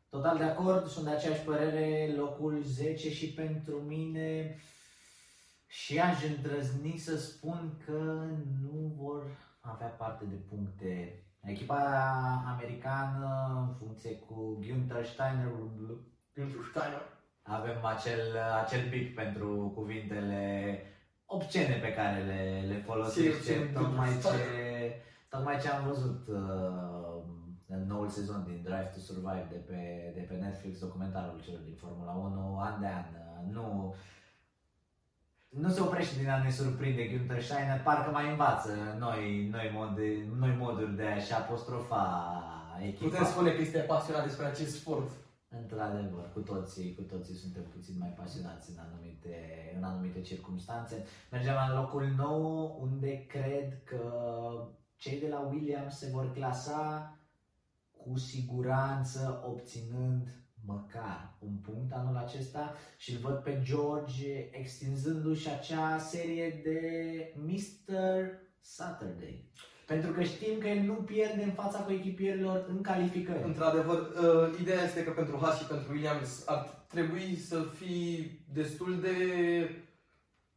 Total de acord, sunt de aceeași părere, locul 10 și pentru mine și aș îndrăzni să spun că nu vor avea parte de puncte. Echipa americană, în funcție cu Günther Steiner, Günther Steiner. avem acel, acel pic pentru cuvintele obscene pe care le, le folosește, obscene, tocmai Günther ce, tocmai ce am văzut uh, în noul sezon din Drive to Survive de pe, de pe Netflix, documentarul celor din Formula 1, an de an. Uh, Nu, nu se oprește din a ne surprinde Günther Steiner, parcă mai învață noi, noi, modi, noi moduri de a-și apostrofa echipa. Putem spune că este pasionat despre acest sport. Într-adevăr, cu toții, cu toții suntem puțin mai pasionați în anumite, în anumite circunstanțe. Mergem la locul 9, unde cred că cei de la Williams se vor clasa cu siguranță obținând măcar un punct anul acesta și îl văd pe George extinzându-și acea serie de Mr. Saturday. Pentru că știm că el nu pierde în fața coechipierilor în calificări. Într-adevăr, uh, ideea este că pentru Haas și pentru Williams ar trebui să fii destul de,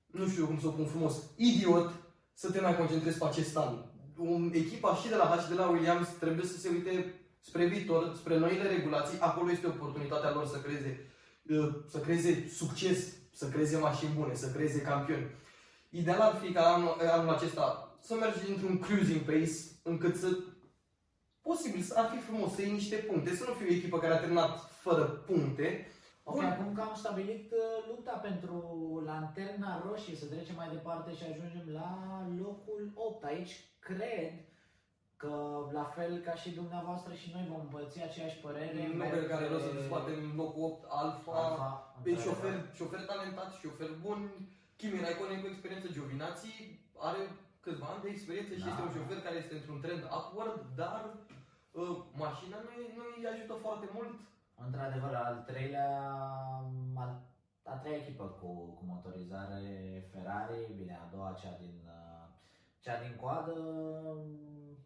nu știu cum să o pun frumos, idiot să te mai concentrezi pe acest an. Un, echipa și de la Haas și de la Williams trebuie să se uite spre viitor, spre noile regulații. Acolo este oportunitatea lor să creeze, uh, să creeze succes, să creeze mașini bune, să creeze campioni. Ideal ar fi ca anul, anul acesta să mergi într-un cruising pace încât să Posibil, să ar fi frumos să iei niște puncte, să nu fie o echipă care a terminat fără puncte. Ok, Bun. acum că am stabilit uh, lupta pentru lanterna roșie, să trecem mai departe și ajungem la locul 8. Aici cred că, la fel ca și dumneavoastră și noi vom împărți aceeași părere. Nu cred că are rost să dezbatem locul 8, Alfa, Alfa, pe într-adevăr. șofer, șofer talentat, șofer bun, Kimi Raikkonen cu experiență, Giovinazzi are câțiva ani de experiență și Da. este un șofer care este într-un trend upward, dar uh, mașina nu, nu îi ajută foarte mult. Într-adevăr, al treilea, al, a treia echipă cu, cu motorizare Ferrari, bine, a doua, cea din, uh, cea din coadă,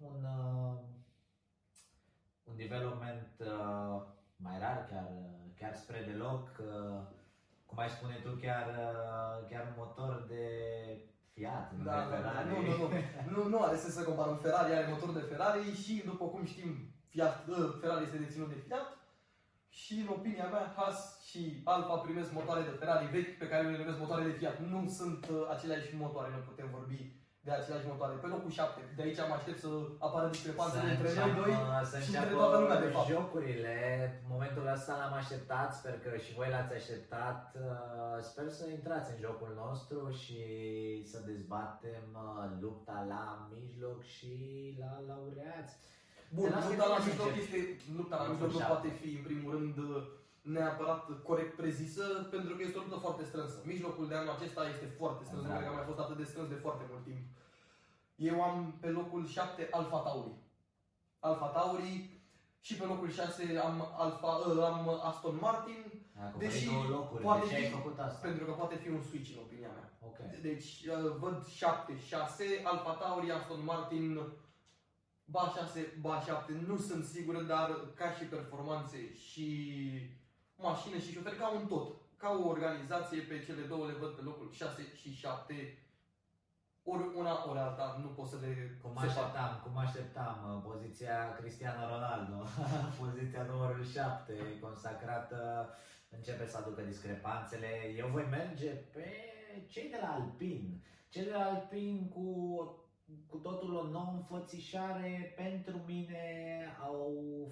un, uh, un development uh, mai rar, chiar, chiar spre deloc, uh, cum ai spune tu, chiar, uh, chiar un motor de Fiat, nu Da, de da, da. Ferrari. Nu, nu, nu. nu, nu are sens să comparăm Ferrari, are motor de Ferrari și după cum știm, Fiat, uh, Ferrari este deținut de Fiat și în opinia mea Haas și Alfa primesc motoare de Ferrari vechi pe care eu le numesc motoare de Fiat. Nu sunt uh, aceleași motoare, nu putem vorbi de aceleași motoare. Pe locul 7, de aici am aștept să apară discrepanțe Să între noi înceapă- doi să și între înceapă toată lumea, de fapt. jocurile. Momentul ăsta l-am așteptat, sper că și voi l-ați așteptat. Uh, Sper să intrați în jocul nostru și să dezbatem uh, lupta la mijloc și la laureați. Bun, Te las pe lupta la tine, mijloc sincer. este, lupta la Locul mijloc nu șapte. poate fi în primul rând neapărat corect prezisă pentru că este o luptă foarte strânsă. Mijlocul de anul acesta este foarte strâns, nu Da. cred că a mai fost atât de strâns de foarte mult timp. Eu am pe locul 7 Alfa Tauri. Alfa Tauri Și pe locul 6 am, Alfa, am Aston Martin. Deși două locuri. Poate de ce fi, ai făcut asta? Pentru că poate fi un switch în opinia mea. Okay. Deci văd 7-6, Alfa Tauri, Aston Martin, ba 6, ba 7, nu sunt sigur, dar ca și performanțe și mașină și șofer, ca un tot. Ca o organizație, pe cele două le văd pe locul 6 și 7 ori una, ori alta, nu pot să le Cum așteptam, cum așteptam, poziția Cristiano Ronaldo, poziția numărul 7, consacrată, începe să aducă discrepanțele. Eu voi merge pe cei de la Alpin. Cei de la Alpin cu cu totul o nouă înfățișare, pentru mine au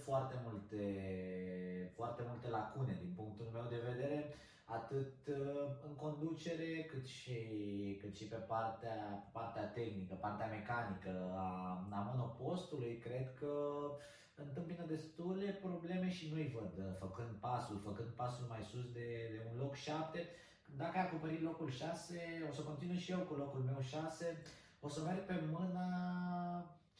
foarte multe, foarte multe lacune din punctul meu de vedere, atât uh, în conducere cât și, cât și pe partea, partea tehnică, partea mecanică a, a monopostului. Cred că întâmpină destule probleme și nu-i văd uh, făcând pasul, făcând pasul mai sus de, de un loc 7. Dacă ai acoperit locul 6, o să continui și eu cu locul meu 6 o să merg pe mâna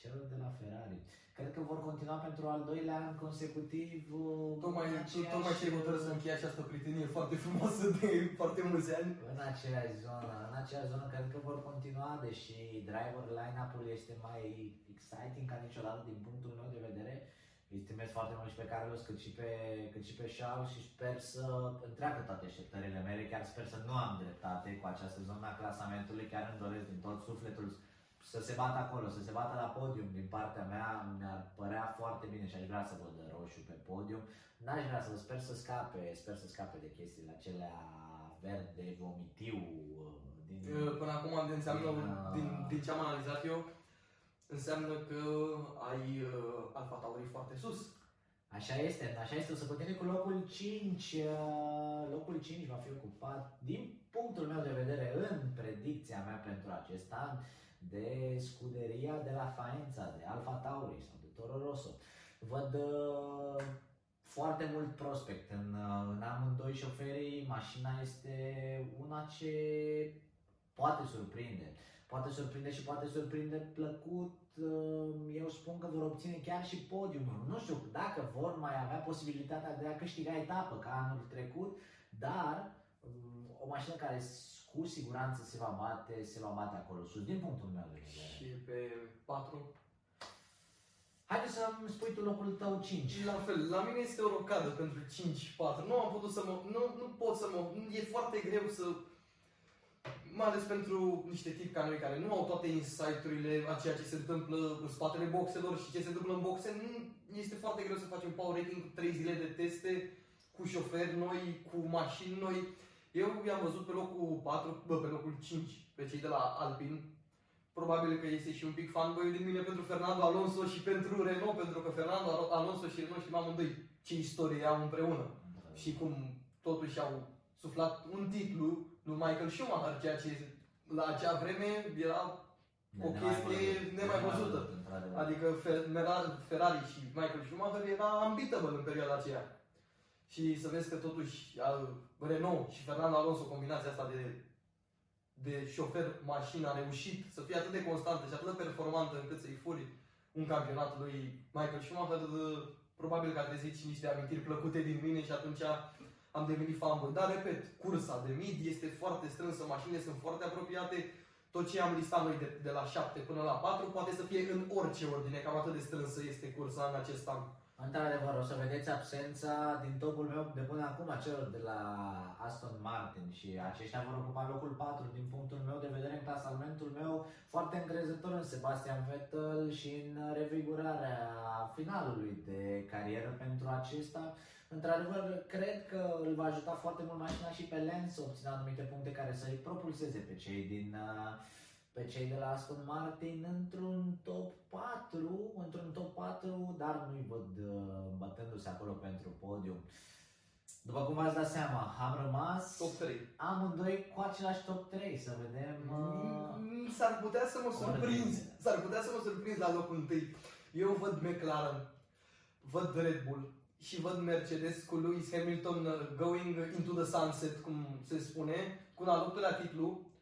celor de la Ferrari. Cred că vor continua pentru al doilea an consecutiv. Uh, tocmai, aceeași... tocmai ce hotărât să încheie această prietenie foarte frumoasă de foarte mulți ani. În aceeași zonă, în aceeași zonă cred că vor continua, deși driver line-up-ul este mai exciting ca niciodată din punctul meu de vedere. Îi stimez foarte mult și pe Carlos cât și pe, cât și pe Charles și sper să întreagă toate așteptările mele. Chiar sper să nu am dreptate cu această zonă a clasamentului. Chiar îmi doresc din tot sufletul să se bată acolo, să se bată la podium din partea mea. Mi-ar părea foarte bine și aș vrea să văd roșu pe podium. N-aș vrea să sper să scape, sper să scape de chestiile acelea verde, vomitiu. Din, Până acum de înseamnă, din, din, din ce am analizat eu, înseamnă că ai uh, Alfa Tauri foarte sus. Așa este, așa este. O să continui cu locul 5. Uh, locul 5 va fi ocupat, din punctul meu de vedere, în predicția mea pentru acest an, de scuderia de la Faenza, de Alfa Tauri sau de Toro Rosso. Văd uh, foarte mult prospect în, uh, în amândoi șoferii. Mașina este una ce poate surprinde poate surprinde și poate surprinde plăcut. Uh, eu spun că vor obține chiar și podiumul. Nu știu dacă vor mai avea posibilitatea de a câștiga etapă ca anul trecut, dar um, o mașină care cu siguranță se va bate, se va bate acolo sus, din punctul meu de vedere. Și pe 4? Haideți să-mi spui tu locul tău 5. La fel, la mine este o rocadă pentru 5-4. Nu am putut să mă... Nu, nu pot să mă... E foarte greu să mai ales pentru niște tipi ca noi care nu au toate insight-urile a ceea ce se întâmplă în spatele boxelor și ce se întâmplă în boxe, nu, este foarte greu să facem power rating cu 3 zile de teste, cu șoferi noi, cu mașini noi. Eu i-am văzut pe locul 4, bă, pe locul 5, pe cei de la Alpine. Probabil că este și un pic fanboy din mine pentru Fernando Alonso și pentru Renault, pentru că Fernando Alonso și Renault știm amândoi ce istorie au împreună. Da. Și cum totuși au suflat un titlu lui Michael Schumacher, ceea ce la acea vreme era o chestie nemai văzută. Adică Ferrari și Michael Schumacher era unbeatable în perioada aceea. Și să vezi că totuși Renault și Fernando Alonso, combinația asta de, de șofer mașină a reușit să fie atât de constantă și atât de performantă încât să-i furi un campionat lui Michael Schumacher, probabil că a trezit și niște amintiri plăcute din mine și atunci am devenit fanboy. Dar, repet, cursa de mid este foarte strânsă, mașinile sunt foarte apropiate. Tot ce am listat noi de, de la 7 până la 4 poate să fie în orice ordine, cam atât de strânsă este cursa în acest an. Într-adevăr, o să vedeți absența din topul meu de până acum a celor de la Aston Martin și aceștia vor ocupa locul 4 din punctul meu de vedere în clasamentul meu foarte încrezător în Sebastian Vettel și în revigurarea finalului de carieră pentru acesta. Într-adevăr, cred că îl va ajuta foarte mult mașina și pe Lens să obțină anumite puncte care să-i propulseze pe cei din uh, pe cei de la Aston Martin într-un top 4, într-un top 4, dar nu-i văd uh, bătându-se acolo pentru podium. După cum v-ați dat seama, am rămas top 3. amândoi cu același top 3, să vedem... Uh... Mm, s-ar putea să mă surprinzi, s-ar putea să mă surprinzi la locul 1. Eu văd McLaren, văd Red Bull, și văd Mercedes cu Lewis Hamilton uh, going into the sunset, cum se spune, cu un al doilea titlu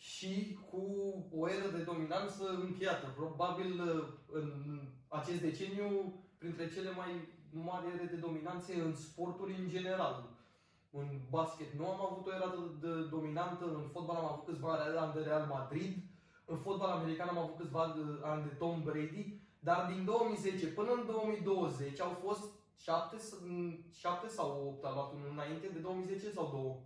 și cu o eră de dominanță încheiată. Probabil uh, în acest deceniu printre cele mai mari ere de dominanțe în sporturi în general. În basket nu am avut o era de dominantă, în fotbal am avut câțiva ani de Real Madrid, în fotbal american am avut câțiva ani de Tom Brady, dar din 2010 până în 2020 au fost 7, 7 sau 8 a luat unul înainte de 2010 sau două?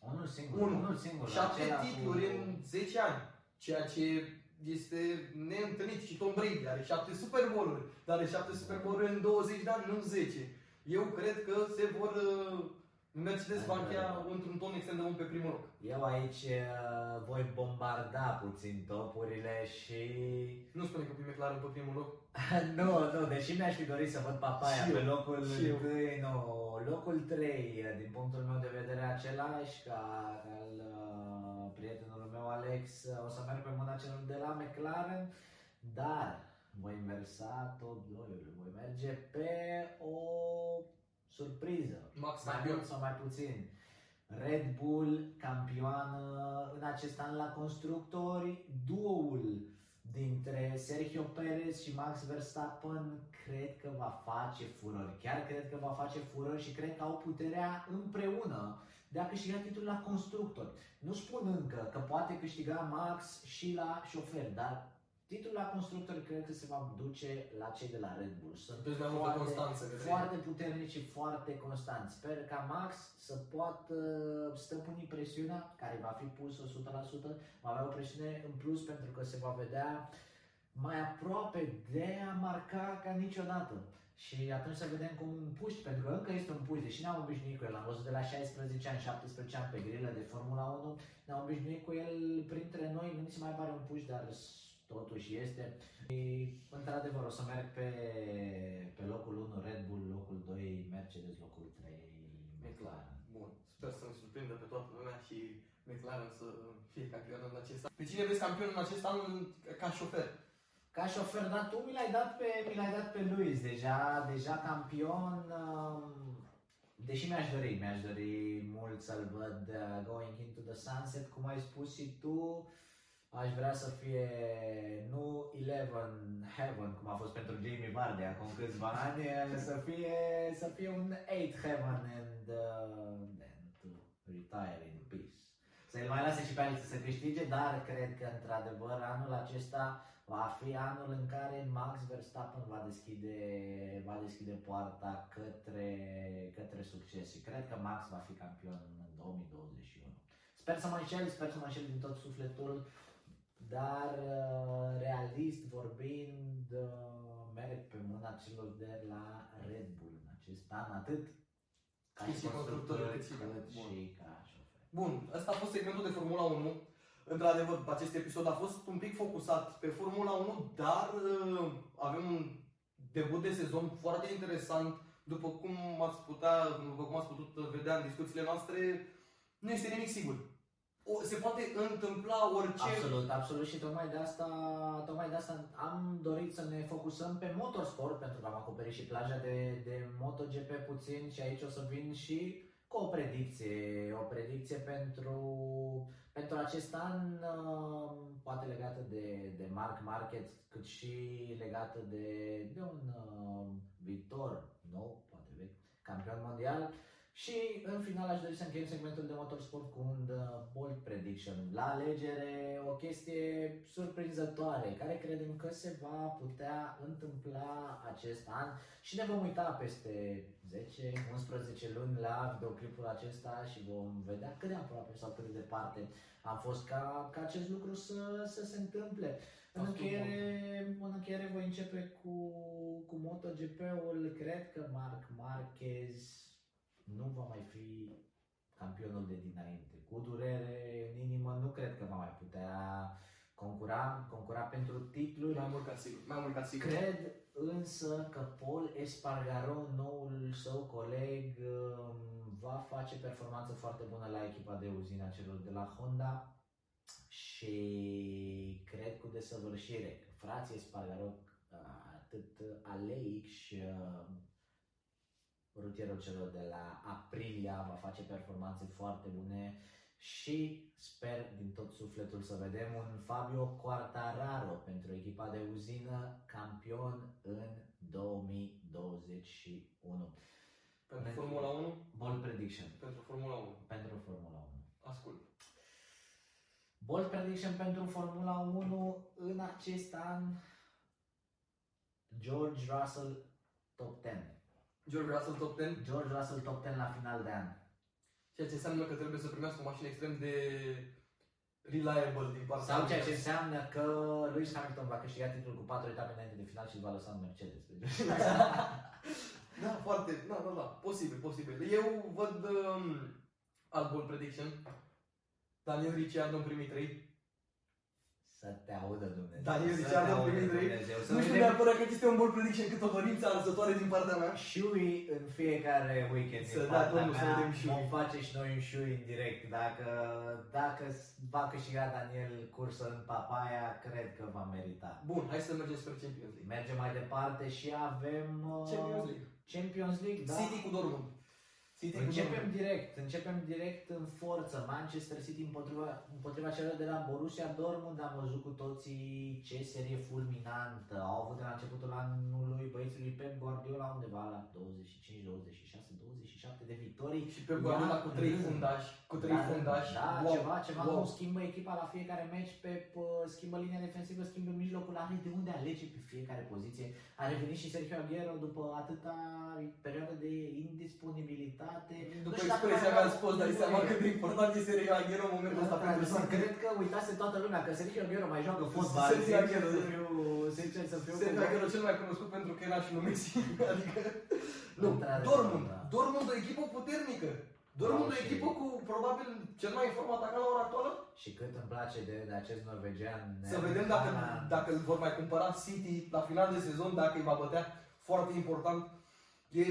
Unul singur. Unul, unul singur. 7 titluri cu... în 10 ani. Ceea ce este neîntâlnit și Tom Brady are 7 Super Bowl-uri, dar are 7 Super Bowl-uri în 20 de ani, nu în 10. Eu cred că se vor uh, Mercedes va încheia într-un ton extrem de mult pe primul loc. Eu aici uh, voi bombarda puțin topurile și... Nu spune că prime clar pe primul loc. nu, nu, deși mi-aș fi dorit să văd Papaya și pe locul 1, nu, locul 3, din punctul meu de vedere același ca al uh, prietenul meu Alex, o să merg pe mâna celor de la McLaren, dar voi inversa top 2 voi merge pe o surpriză, Max mai mult sau mai puțin. Red Bull campioană în acest an la constructori, duoul dintre Sergio Perez și Max Verstappen cred că va face furori. Chiar cred că va face furori și cred că au puterea împreună de a câștiga titlul la constructori. Nu spun încă că poate câștiga Max și la șofer, dar Titlul la constructori cred că se va duce la cei de la Red Bull. Sunt deci foarte, constanță, foarte puternici și foarte constanți. Sper ca Max să poată stăpâni presiunea care va fi pusă 100%, va avea o presiune în plus pentru că se va vedea mai aproape de a marca ca niciodată. Și atunci să vedem cum un puști, pentru că încă este un puști, deși ne-am obișnuit cu el, am văzut de la 16 ani, 17 ani pe grilă de Formula 1, ne-am obișnuit cu el printre noi, nu mi se mai pare un puști, dar totuși este. Și, într-adevăr, o să merg pe, pe locul 1 Red Bull, locul 2 Mercedes, locul 3 McLaren. Bun, sper să ne surprindă pe toată lumea și McLaren să fie campion în acest an. Pe cine vezi campion în acest an ca șofer? Ca șofer, dar tu mi l-ai dat pe, mi l-ai dat pe Luis, deja, deja campion. Um, deși mi-aș dori, mi-aș dori mult să-l văd uh, going into the sunset, cum ai spus și tu. Aș vrea să fie nu Eleven Heaven, cum a fost pentru Jamie Vardy acum câțiva ani, să fie, să fie un Eight Heaven and uh, then to retire in peace. Să-l mai lase și pe Alex să câștige, dar cred că într-adevăr anul acesta va fi anul în care Max Verstappen va deschide, va deschide poarta către, către succes și cred că Max va fi campion în 2021. Sper să mă înșel, sper să mă înșel din tot sufletul dar uh, realist vorbind, uh, merg pe mâna celor de la Red Bull în acest an, atât ca și constructor, cât și, și ca șofer. Bun, ăsta a fost segmentul de Formula 1. Într-adevăr, acest episod a fost un pic focusat pe Formula 1, dar uh, avem un debut de sezon foarte interesant. După cum ați putea, după cum ați putut vedea în discuțiile noastre, nu este nimic sigur o, se poate întâmpla orice. Absolut, absolut și tocmai de asta, tocmai de asta am dorit să ne focusăm pe motorsport pentru că am acoperit și plaja de, de MotoGP puțin și aici o să vin și cu o predicție, o predicție pentru, pentru acest an, uh, poate legată de, de Mark Market, cât și legată de, de un uh, viitor nou, poate vechi, campion mondial. Și în final aș dori să încheiem segmentul de motorsport cu un uh, bold prediction. La alegere o chestie surprinzătoare care credem că se va putea întâmpla acest an și ne vom uita peste 10-11 luni la videoclipul acesta și vom vedea cât de aproape sau cât de departe am fost ca, ca acest lucru să, să se întâmple. În încheiere, în încheiere voi începe cu, cu MotoGP-ul. Cred că Marc Marquez nu va mai fi campionul de dinainte. Cu durere în inimă nu cred că va mai putea concura, concura pentru titluri. Mai mult ca sigur. Mai mult ca sigur. Cred însă că Paul Espargaro, noul său coleg, um, va face performanță foarte bună la echipa de uzina celor de la Honda și cred cu desăvârșire că frații Espargaro atât Aleix rutierul celor de la Aprilia va face performanțe foarte bune și sper din tot sufletul să vedem un Fabio Quartararo pentru echipa de uzină campion în 2020. 21. Pentru Pentru- Formula 1? Bold prediction Pentru Formula 1. pentru Formula 1. Ascult. Bold prediction pentru Formula 1 în acest an George Russell top 10. George Russell top 10, George Russell top 10 la final de an. ceea ce înseamnă că trebuie să primească o mașină extrem de reliable din partea Sau ceea ce Williams. înseamnă că Lewis Hamilton va câștiga titlul cu 4 etape înainte de final și îl va lăsa în Mercedes. Da, foarte, da, da, da, posibil, posibil. Eu văd um, alt ball prediction. Daniel Ricciardo în primii trei. Să te audă Dumnezeu. Daniel să Ricciardo te în audă primii trei. Dumnezeu, Să Nu știu vedem neapărat că este un ball prediction cât o dorință arzătoare din partea mea. Shui în fiecare weekend Să din da, partea domnul, să mea. vedem Shui. Vom face și noi un Shui în direct. Dacă, dacă va câștiga Daniel cursă în Papaya, cred că va merita. Bun, hai să mergem spre Champions League. Mergem mai departe și avem uh, Champions League. Champions League, da. City cu Dortmund. City cu Începem Dortmund. direct, începem direct în forță. Manchester City împotriva, împotriva celor de la Borussia Dortmund. Am văzut cu toții ce serie fulminantă au avut de la începutul anului băieții lui Pep Guardiola undeva la 25, 26, 27 de victorii. Și pe Guardiola Ia cu trei rând. fundași, cu trei Da, fundași. Da, wow, ceva, ceva wow. cum schimbă echipa la fiecare meci, pe, schimbă linia defensivă, schimbă mijlocul, are de unde alege pe fiecare poziție. A revenit și Sergio Aguero după atâta perioadă de indisponibilitate. Nu După știu dacă expresia mai mea avea- îți poți da seama cât de important este Sergio Aguero în momentul ăsta pentru Într-adevăr, City. Cred că uitase toată lumea că Sergio Aguero mai joacă fotbal. Sergio Sincer Aguero, să da. fiu, sincer să fiu Sergio cu- Aguero cel mai cunoscut pentru că era și lui Messi. Adică... Nu, Într-adevăr, Dortmund. da. Dortmund o echipă puternică. Dortmund Wow, o și- echipă cu probabil cel mai informat atacant la ora actuală. Și cât îmi place de, de acest norvegian. Să vedem dacă, Haaland. dacă îl vor mai cumpăra City la final de sezon, dacă îi va bătea. Foarte important. E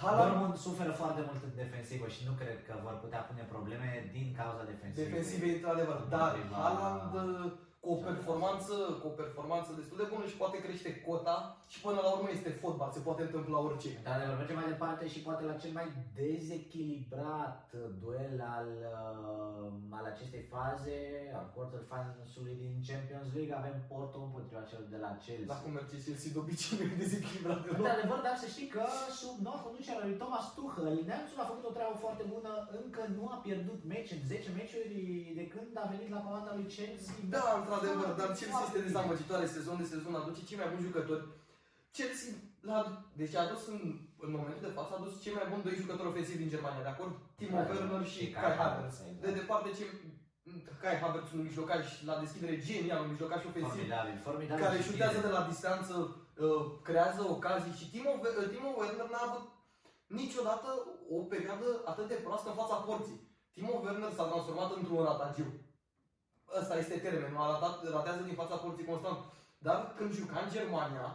Haaland Dortmund suferă foarte mult în defensivă și nu cred că vor putea pune probleme din cauza defensivei. defensive, într-adevăr. Dar Împotriva- Haaland uh, cu o performanță, cu o performanță destul de bună și poate crește cota și până la urmă este fotbal, se poate întâmpla orice. Într-adevăr, mergem mai departe și poate la cel mai dezechilibrat duel al, uh, al acestei faze, al quarter finals-ului din Champions League, avem Porto împotriva celor de la La Chelsea. cum merge Chelsea de obicei nu e dezechilibrat deloc. Într-adevăr, dar să știi că sub noua conducere a lui Thomas Tuchel, Neamțul a făcut o treabă foarte bună, încă nu a pierdut meci în 10 meciuri de când a venit la comanda lui Chelsea. Da, într-adevăr, dar Chelsea Foarte este bine. dezamăgitoare sezon de sezon, aduce cei mai buni jucători. Chelsea, la, deci a adus în, în momentul de față, a adus cei mai buni doi jucători ofensivi din Germania, de acord? Timo Da, Werner și și Kai Kai Havertz. Havertz, De departe, ce, Kai Havertz, un mijlocaș la deschidere genial, un mijlocaș ofensiv, Formidabil, formidabil. care și șutează bine. de la distanță, uh, creează ocazii și Timo, We- uh, Timo Werner n-a avut niciodată o perioadă atât de proastă în fața porții. Timo Werner s-a transformat într-un ratagiu. Ăsta este termenul, a ratat, ratează din fața porții constant. Dar când juca în Germania,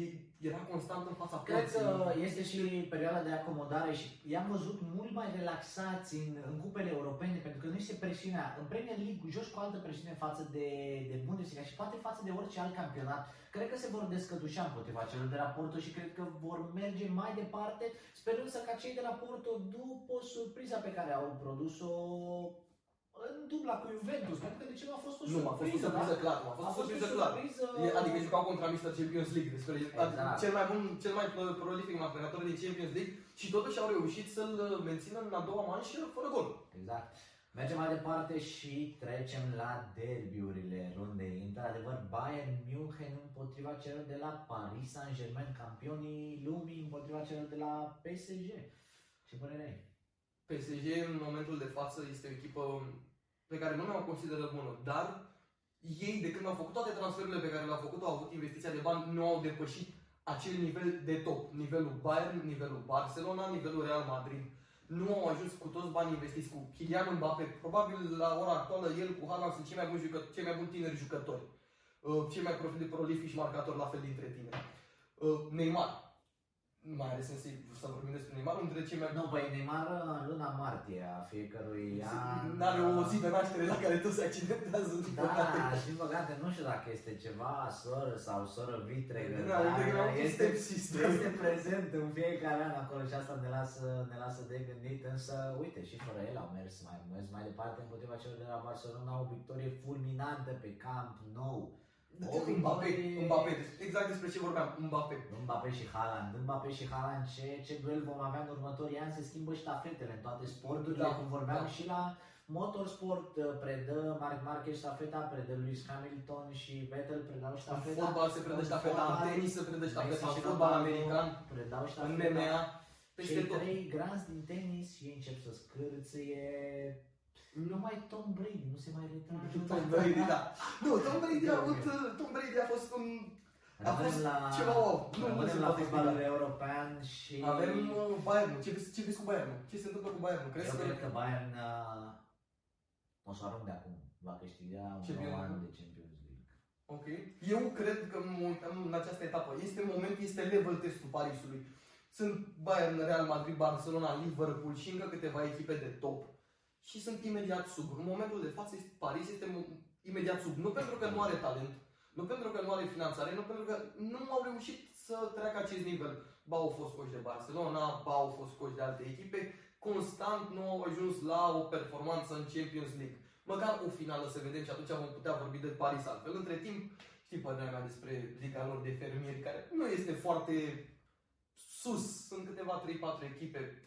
e- era constant în fața Cred porții. că este și perioada de acomodare și i-am văzut mult mai relaxați în, în cupele europene, pentru că nu este presiunea. În Premier League joci cu altă presiune față de, de Bundesliga și poate față de orice alt campionat. Cred că se vor descădușa împotriva celor de la Porto și cred că vor merge mai departe, sperând să ca cei de la Porto, după surpriza pe care au produs-o în dubla cu Juventus, pentru că de ce nu a fost o Nu, a fost o surpriză, surpriză da? clar, a fost A o fost o surpriză clar. surpriză. E- Adică jucau contra Mr. Champions League, despre Exact. cel mai bun, cel mai pro- prolific antrenator din Champions League și totuși au reușit să-l mențină în a doua manșă fără gol. Exact. Mergem mai departe și trecem la derbiurile rundei. Într-adevăr, Bayern München împotriva celor de la Paris Saint-Germain, campionii lumii împotriva celor de la PSG. Ce părere ai? PSG în momentul de față este o echipă pe care nu mi-au consideră bună, dar ei de când au făcut toate transferurile pe care le-au făcut, au avut investiția de bani, nu au depășit acel nivel de top, nivelul Bayern, nivelul Barcelona, nivelul Real Madrid. Nu au ajuns cu toți banii investiți cu Kylian Mbappé. Probabil la ora actuală el cu Haaland sunt cei mai buni, jucă- cei mai buni tineri jucători. Uh, Cei mai profi- prolifici marcatori la fel dintre tine. Uh, Neymar. Nu mai are sens să- să vorbim despre Neymar, unul dintre cei mai Nu, păi Neymar în luna martie a fiecărui an... N-are o zi de naștere la care tot se accidentează, din Da, păcate. din păcate, nu știu dacă este ceva soră sau soră vitregă, Da, uite că dar am este, stepsister. este prezent în fiecare an acolo și asta ne lasă, ne lasă de gândit, însă uite, și fără el au mers mai, mers mai departe împotriva celor de la Barcelona, o victorie fulminantă pe Camp Nou. O Mbappé, victorie- Mbappé, exact despre ce vorbeam, Mbappé. Mbappé și Haaland, Mbappé și Haaland, ce, ce duel vom avea în următorii ani, se schimbă ștafetele în toate sporturile, Da, cum vorbeam da. și la motorsport, uh, predă Marc Marquez ștafeta, predă Lewis Hamilton și Vettel predau În ștafeta. fotbal se predă În ștafeta, în fotbal, tenis se predă ștafeta, Messi în și fotbal Ronaldo american, predau în ștafeta. MMA, peste Cei tot. trei granzi din tenis și ei încep să scârție. Numai Tom Brady nu se mai retrage. Tom Brady, da. Nu, Tom Brady a avut, Tom Brady a fost un... A Rămânem fost la, ceva wow. Nu, nu rămânem se la poate fotbalul explica. european și Avem uh, Bayern, ce vezi, ce vezi cu Bayern? Ce se întâmplă cu Bayern? Crezi eu că... cred că Bayern uh, o să arunc de acum. Va câștiga un Champions nou an League? de Champions League. Ok. Eu cred că mă uitam în această etapă. Este moment, este level testul Parisului. Sunt Bayern, Real Madrid, Barcelona, Liverpool și încă câteva echipe de top. Și sunt imediat sub. În momentul de față, este- Paris este mo- imediat sub. Nu pentru că nu are talent, nu pentru că nu are finanțare, nu pentru că nu au reușit să treacă acest nivel. Ba au fost coși de Barcelona, ba au fost coși de alte echipe, constant nu au ajuns la o performanță în Champions League. Măcar o finală să vedem și atunci vom putea vorbi de Paris altfel. Între timp, știi părerea mea despre liga lor de fermieri, care nu este foarte sus. Sunt câteva 3-4 echipe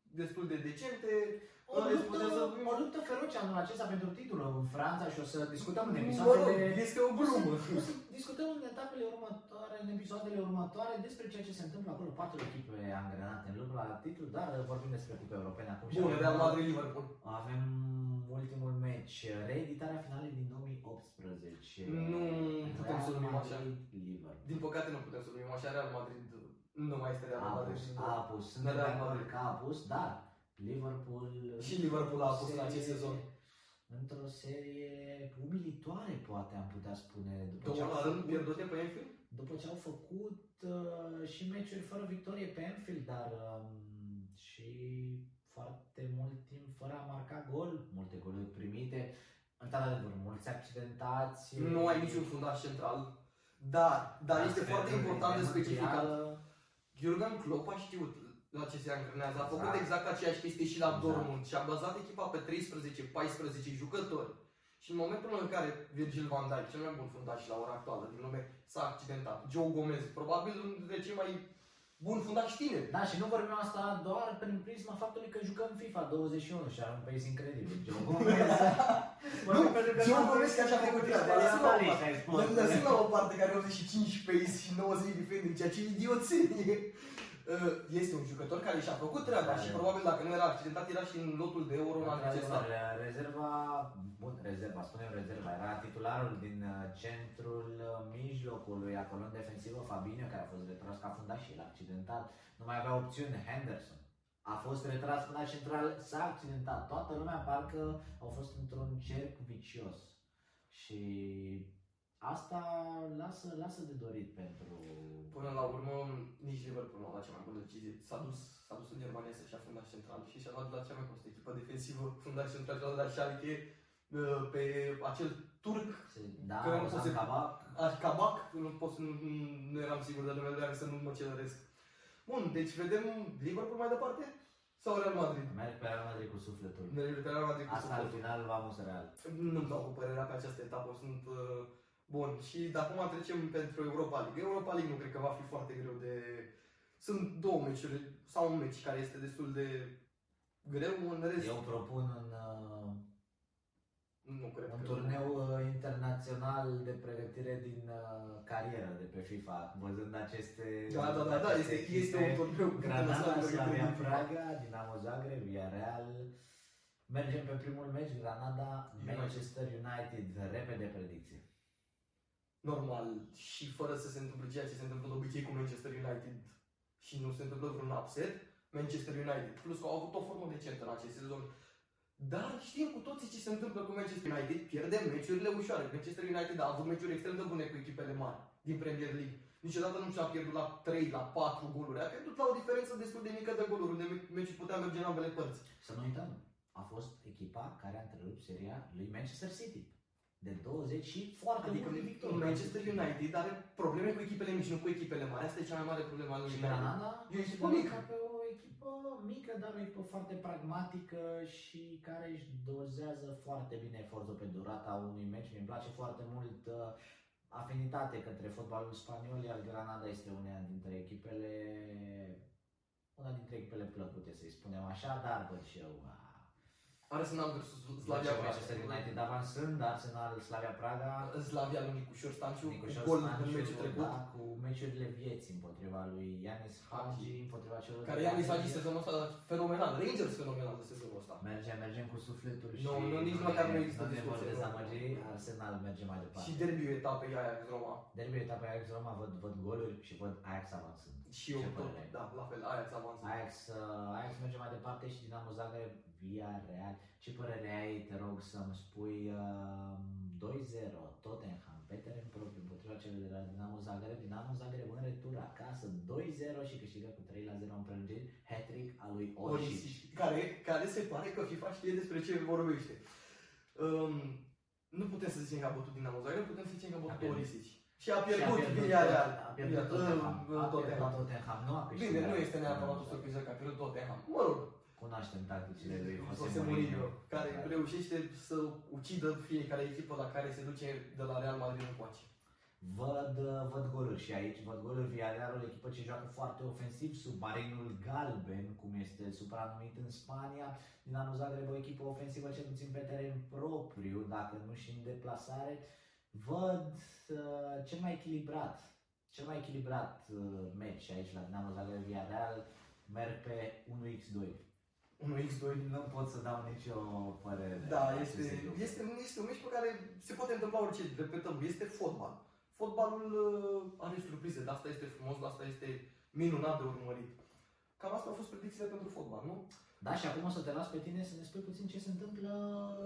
destul de decente. O În rest, putem să luptă, o luptă feroce anul acesta pentru titlul în Franța și o să discutăm în Mă rog, episoadele... este o glumă. O să discutăm în etapele următoare, în episoadele următoare despre ceea ce se întâmplă acolo. Patru echipe angrenate în luptă la titlu, dar vorbim despre cupe europene acum. și Bun, avem- Real Madrid, Liverpool. Avem ultimul meci, reeditarea finalei din 2018. Nu putem Real să numim așa. Madrid, Liverpool. Din păcate nu putem să numim așa, Real Madrid nu mai este Real A Madrid. apus, și- a apus. Suntem de Real acord Madrid. că a apus, dar Liverpool... Și Liverpool a apus în acest serie- sezon. Într-o serie umilitoare, poate am putea spune. După ce, Două au la rând făcut, pierdute pe Enfield? după ce au făcut uh, și meciuri fără victorie pe Anfield, dar um, și foarte mult timp fără a marca gol, multe goluri primite, într-adevăr, mulți accidentați. Nu ai niciun fundaș central. Dar, dar este foarte important de specificat. Jurgen Klopp a știut la ce se angrenează. A făcut Exact. exact aceeași chestie și la Exact. Dortmund și a bazat echipa pe 13-14 jucători. Și în momentul în care Virgil van Dijk, cel mai bun fundaș la ora actuală din lume, s-a accidentat, Joe Gomez, probabil unul dintre cei mai buni fundași tineri. Da, și nu vorbim asta doar prin prisma faptului că jucăm FIFA 21 și are un pace incredibil. Joe Gomez. Nu, Joe Gomez că așa a făcut treaba. Lăsăm la o Realist ai spus. Lăsând la o parte care are 85 pace și 90 defending, ceea ce e idioțenie. Uh, Este un jucător care și-a făcut treaba Da, și da. probabil dacă nu era accidentat era și în lotul de euro în anul acesta. Într-adevăr, Rezerva, bun, rezerva, spunem rezerva, era titularul din uh, centrul uh, mijlocului, acolo în defensivă, Fabinho, care a fost retras ca fundaș și el accidentat, nu mai avea opțiune, Henderson. A fost retras fundaș central, s-a accidentat. Toată lumea parcă au fost într-un cerc vicios. Și asta lasă, lasă de dorit pentru... Până la urmă, nici Liverpool nu a luat cea mai bună decizie. S-a dus, s-a dus în Germania să-și ia fundaș central și și-a luat la cea mai costă echipă defensivă, fundaș central și-a luat la Schalke uh, pe acel turc, Se- Da, Că nu Ozan se- Kabak, Cabac, nu, pot, să- nu, nu eram sigur de numele, dar să nu mă celăresc. Bun, deci vedem Liverpool mai departe sau Real Madrid? merg pe Real Madrid cu sufletul. Ne pe Real Madrid cu Asta al sufletul. final vamos real. Nu-mi dau cu părerea pe această etapă, sunt uh, bun. Și de acum trecem pentru Europa League. Europa League nu cred că va fi foarte greu de... Sunt două meciuri, sau un meci care este destul de greu, în rest Eu propun un, uh, nu cred un că... turneu uh, internațional de pregătire din uh, carieră de pe FIFA, văzând aceste Da, da, da, da, este, aceste este echipe. un turneu Granada, internațional de Slavia pregătire. Praga, Dinamo Zagreb, Villarreal. Mergem pe primul meci, Granada, United. Manchester United, repede predicție. Normal și fără să se întâmple ceea ce se întâmplă de obicei cu Manchester United și nu se întâmplă vreun upset, Manchester United. Plus că au avut o formă decentă în acest sezon. Dar știm cu toții ce se întâmplă cu Manchester United, pierdem meciurile ușoare. Manchester United a avut meciuri extrem de bune cu echipele mari din Premier League. Niciodată nu și-a pierdut la 3, la 4 goluri. A pierdut la o diferență destul de mică de goluri, unde meciul putea merge în ambele părți. Să nu uităm, a fost echipa care a întrerupt seria lui Manchester City. De 20 și foarte Adică multe victorii. Manchester United are probleme cu echipele mici, nu cu echipele mari. Asta e cea mai mare problemă a lui Și United. Granada E o echipă consideră mică. ca pe o echipă mică, dar o echipă foarte pragmatică și care își dozează foarte bine efortul pe durata unui meci. Mi-mi place foarte mult uh, afinitate către fotbalul spaniol, iar Granada este una dintre echipele una dintre echipele plăcute, să-i spunem așa, dar văd și eu Arsenal versus Slavia Praga. Manchester United avansând, Arsenal Slavia Praga. Slavia lui Nicușor Stanciu, Nicușor cu gol Stanciu, în meciul trecut. Da, cu meciurile vieții împotriva lui Ianis Hagi, împotriva celor Care Ianis Hagi sezonul ăsta fenomenal, Rangers fenomenal de sezonul ăsta. Mergem, mergem cu sufletul Nu, și nu, nici măcar nu există nu ne vor discuție, nu. dezamăgi, Arsenal merge mai departe. Și derbiul etapei aia cu Roma. Derbiul etapa Ajax Roma văd, văd goluri și văd Ajax avansând. Și eu Ce tot, părere ai? da, la fel, Ajax avansă. Ajax, uh, Ajax merge mai departe și Dinamo Zagreb via Real. Ce părere ai, te rog să-mi spui uh, 2-0 Tottenham pe teren propriu împotriva celor de la Dinamo Zagreb. Dinamo Zagreb în retur acasă 2-0 și câștigă cu 3-0 în prelungiri. Hat-trick al lui Orsic. Orisic, care, care se pare că FIFA știe despre ce vorbește. Um, nu putem să zicem că a bătut Dinamo Zagreb, putem să zicem că a A bătut pierdut. Orisic. Și a pierdut Și Villarreal. A pierdut Villa- Tottenham. uh, A Tottenham. pierdut Tottenham. Nu a câștigat. Bine, nu este neapărat o surpriză că a pierdut Tottenham. Mă rog, Cunoaștem tacticile lui Jose Jose Mourinho, Mourinho. care reușește să ucidă fiecare echipă la care se duce de la Real Madrid încoace. Văd, văd goluri și aici, văd goluri Villarreal, o echipă ce joacă foarte ofensiv, submarinul galben, cum este supranumit în Spania. Dinamo Zagreb, o echipă ofensivă cel puțin pe teren propriu, dacă nu și în deplasare. Văd uh, cel mai echilibrat, cel mai echilibrat uh, meci aici la Dinamo Zagreb Villarreal, merg pe 1x2. 1x2. Nu pot să dau nicio părere. Da, de este, aceste lucruri. este, este un meci pe care se poate întâmpla orice, repetăm, este fotbal. Fotbalul uh, are surprize, de asta este frumos, de asta este minunat de urmărit. Cam asta au fost predicțiile pentru fotbal, nu? Da, și acum o să te las pe tine să ne spui puțin ce se întâmplă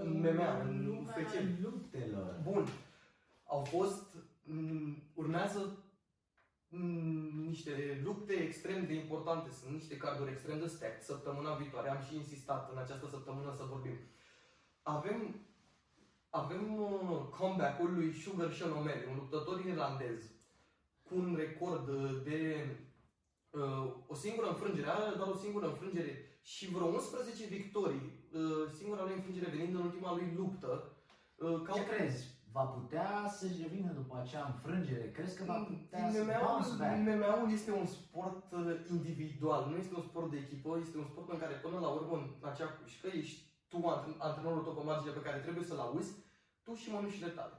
În MMA, în lumea UFC. luptelor. Bun. Au fost, m, urmează m, niște lupte extrem de importante, sunt niște carduri extrem de stacked. Săptămâna viitoare am și insistat în această săptămână să vorbim. Avem, avem uh, comeback-ul lui Sugar Sean O'Malley, un luptător irlandez cu un record uh, de uh, o singură înfrângere, are doar o singură înfrângere și vreo 11 victorii, uh, singura lui înfrângere venind în ultima lui luptă. Uh, ca Ce crezi? Va putea să-și revină după acea înfrângere? Crezi că va putea să MMA-ul, bounce back? MMA-ul este un sport uh, individual, nu este un sport de echipă, este un sport în care până la urmă în acea cușcă ești tu antren- antrenorul tău pe margine pe care trebuie să-l auzi, tu și mănușile tale.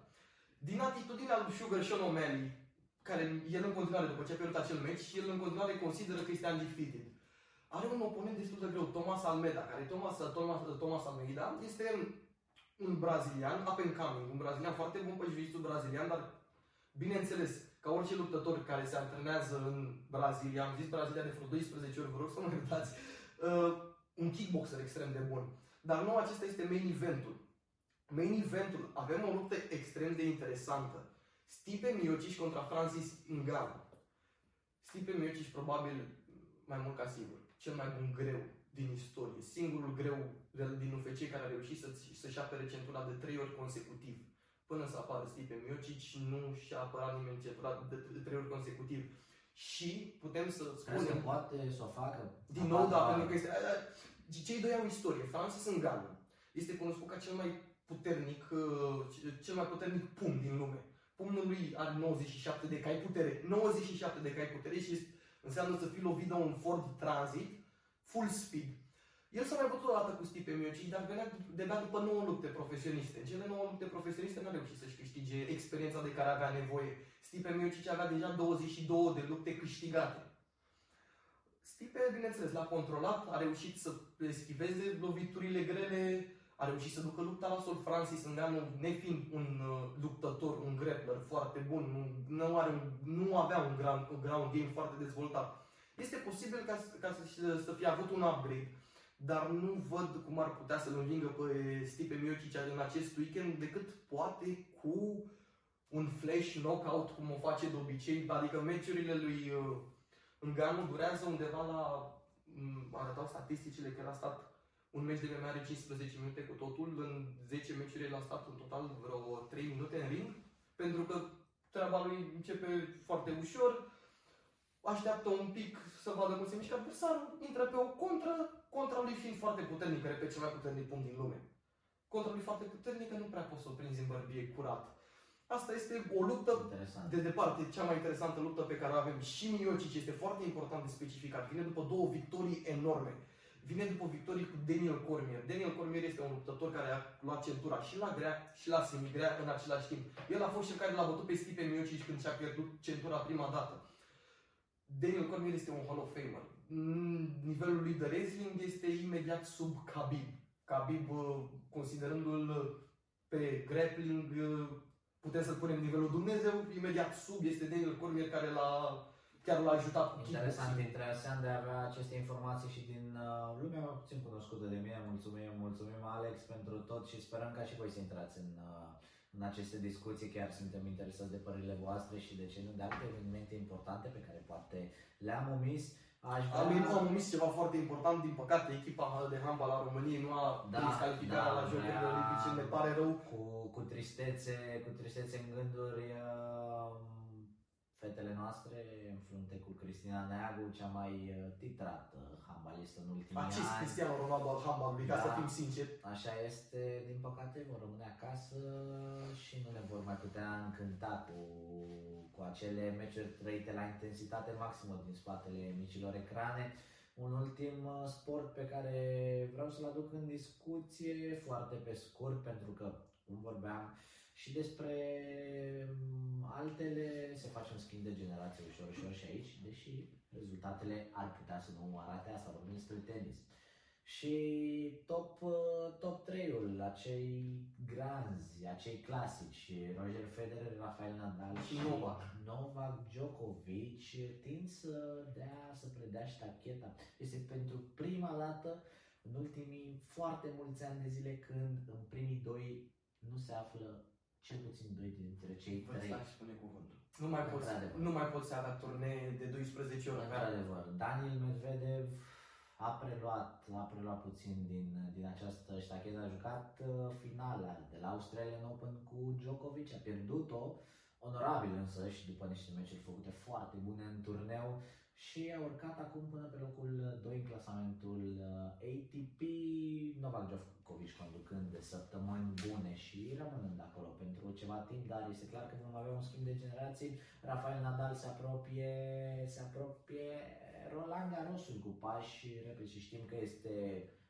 Din atitudinea lui Sugar Sean O'Malley, care el în continuare, după ce a pierdut acel meci, el în continuare consideră că este undefeated. Are un oponent destul de greu, Thomas Almeida, care Thomas, Thomas, Thomas Almeida este un brazilian, up and coming, un brazilian foarte bun pe jiu brazilian, dar bineînțeles, ca orice luptător care se antrenează în Brazilia, am zis Brazilia de vreo 12 ori, vă rog să mă iertați, uh, un kickboxer extrem de bun. Dar nu acesta este main eventul. Main eventul, avem o luptă extrem de interesantă. Stipe Miocic contra Francis Ngannou. Stipe Miocic probabil mai mult ca sigur, cel mai bun greu din istorie. Singurul greu de- din UFC care a reușit să, să-și apere centura de trei ori consecutiv. Până să apară Stipe Miocic, nu și-a apărat nimeni centura de, de trei ori consecutiv. Și putem să Crezi că spunem... poate să o facă? Din nou, da, pentru că este... a, a, Cei doi au istorie. Francis Ngannou este cunoscut ca cel mai puternic, uh, cel mai puternic pumn din lume. Pumnul lui are 97 de cai putere. 97 de cai putere și este, înseamnă să fii lovit de un Ford Transit full speed. El s-a mai bătut o dată cu Stipe Miocic, dar venea de-abia după 9 lupte profesioniste. În cele 9 lupte profesioniste n-a reușit să-și câștige experiența de care avea nevoie. Stipe Miocic avea deja 22 de lupte câștigate. Stipe, bineînțeles, l-a controlat, a reușit să eschiveze loviturile grele, a reușit să ducă lupta la sol. Francis Ngannou, nefiind un uh, luptător, un grappler foarte bun, nu, nu, are un, nu avea un ground, un ground game foarte dezvoltat. Este posibil ca, ca să, să fie avut un upgrade, dar nu văd cum ar putea să-l învingă pe Stipe Miocic în acest weekend, decât poate cu un flash knockout, cum o face de obicei, adică meciurile lui uh, Ngannou durează undeva la, m, arătau statisticile că el a stat un meci de MMA are 15 minute cu totul, în 10 meciuri el a stat în total vreo 3 minute în ring, pentru că treaba lui începe foarte ușor, așteaptă un pic să vadă cum se mișcă adversarul, intră pe o contră, contra lui fiind foarte puternic, repet, cel mai puternic punct din lume. Contra lui foarte puternică nu prea poți să o prinzi în bărbie curat. Asta este o luptă Interesant. de departe cea mai interesantă luptă pe care o avem. Și Miocic este foarte important de specificat. Vine după două victorii enorme. Vine după victorii cu Daniel Cormier. Daniel Cormier este un luptător care a luat centura și la grea și la semigrea în același timp. El a fost cel care l-a bătut pe Stipe Miocic când și-a pierdut centura prima dată. Daniel Cormier este un Hall of Famer. Mm, Nivelul lui de wrestling este imediat sub Khabib. Khabib, uh, considerându-l uh, pe grappling, uh, putem să punem nivelul Dumnezeu, imediat sub este Daniel Cormier care l-a chiar l-a ajutat cu Interesant, kickboxing. interesant de a avea aceste informații și din uh, lumea mai puțin cunoscută de mine. Mulțumim, mulțumim Alex pentru tot și sperăm ca și voi să intrați în, uh, în aceste discuții. Chiar suntem interesați de părerile voastre și de ce nu de alte evenimente importante pe care poate le-am omis. Aș Am, am omis ceva foarte important, din păcate echipa de handbal a României nu a Da, prins calificarea da, la Jocurile vrea- Olimpice, ne pare rău. cu, cu tristețe, cu tristețe în gânduri uh, fetele noastre în frunte cu Cristina Neagu, cea mai uh, titrată handbalistă în ultimii Acest ani. Cristiano Ronaldo al handbalului, ca Da. să fim sinceri. Așa este, din păcate vor rămâne acasă și nu ne vor mai putea încânta cu, cu acele meciuri trăite la intensitate maximă din spatele micilor ecrane. Un ultim uh, sport pe care vreau să-l aduc în discuție foarte pe scurt, pentru că, cum vorbeam, și despre mm, altele se face un schimb de generație ușor, ușor și aici, deși rezultatele ar putea să nu arate asta, vorbim despre tenis. Și top, uh, top 3-ul, acei granzi, acei clasici, Roger Federer, Rafael Nadal Și Novak. Novak Djokovic tind să dea, să predea ștacheta. Este pentru prima dată în ultimii foarte mulți ani de zile când în primii doi nu se află cel puțin doi dintre cei trei. Ăsta își spune cuvântul. Nu mai poți, Într-adevăr. nu mai poți să avea turnee de 12 ore pe an. Într-adevăr, Daniel Medvedev a preluat, a preluat puțin din, din această ștachetă, a jucat uh, finala de la Australian Open cu Djokovic, a pierdut-o, onorabil însă și după niște meciuri făcute foarte bune în turneu și a urcat acum până pe locul 2 în clasamentul uh, ATP, Novak Djokovic conducând de săptămâni bune și rămânând acolo pentru ceva timp, dar este clar că vom avea un schimb de generații. Rafael Nadal se apropie, se apropie Roland Garrosul cu pași repede și știm că este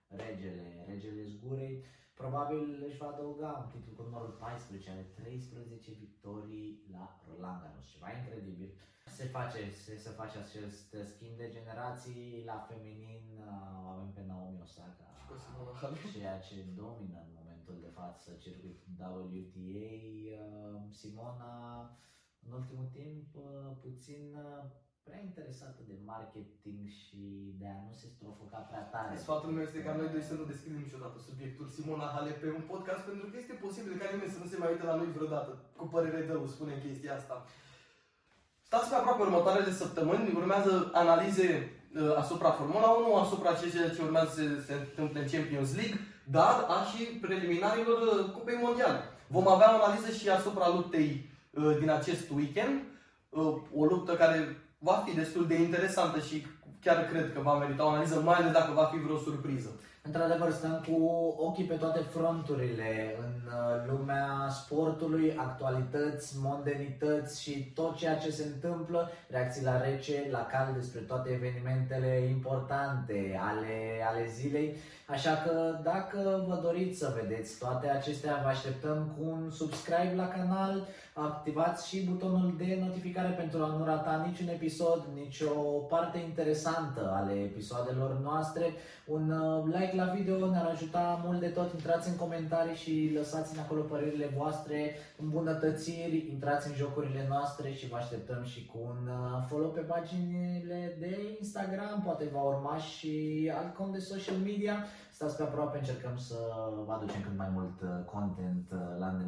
regele, regele zgurei. Probabil își va adăuga un titlu cu numărul 14, are 13 victorii la Roland Garros, ceva incredibil. Se face, se, se face acest schimb de generații la feminin, uh, avem pe Naomi Osaka, Și cu Simona Halep. ceea ce domină în momentul de față circuitul WTA. Uh, Simona, în ultimul timp, uh, puțin uh, prea interesată de marketing și de a nu se strofoca prea tare. Sfatul meu este ca noi doi să nu deschidem niciodată subiectul Simona Halep pe un podcast pentru că este posibil ca nimeni să nu se mai uite la noi vreodată. Cu părere de rău spunem chestia asta. Stați pe aproape următoarele săptămâni, urmează analize uh, asupra Formula 1, asupra ceea ce urmează să se întâmple în Champions League, dar a și preliminarilor uh, Cupei Mondiale. Vom avea o analiză și asupra luptei uh, din acest weekend, uh, o luptă care va fi destul de interesantă și chiar cred că va merita o analiză, mai ales dacă va fi vreo surpriză. Într-adevăr, stăm cu ochii pe toate fronturile în uh, lumea sportului, actualități, mondenități și tot ceea ce se întâmplă, reacții la rece, la cal despre toate evenimentele importante ale, ale zilei. Așa că dacă vă doriți să vedeți toate acestea, vă așteptăm cu un subscribe la canal, activați și butonul de notificare pentru a nu rata niciun episod, nicio parte interesantă ale episoadelor noastre. Un uh, like la video ne-ar ajuta mult de tot. Intrați în comentarii și lăsați-ne acolo părerile voastre, îmbunătățiri, intrați în jocurile noastre și vă așteptăm și cu un uh, follow pe paginile de Instagram, poate va urma și alt cont de social media. Stați pe aproape, încercăm să vă aducem cât mai mult uh, content uh, la îndemână.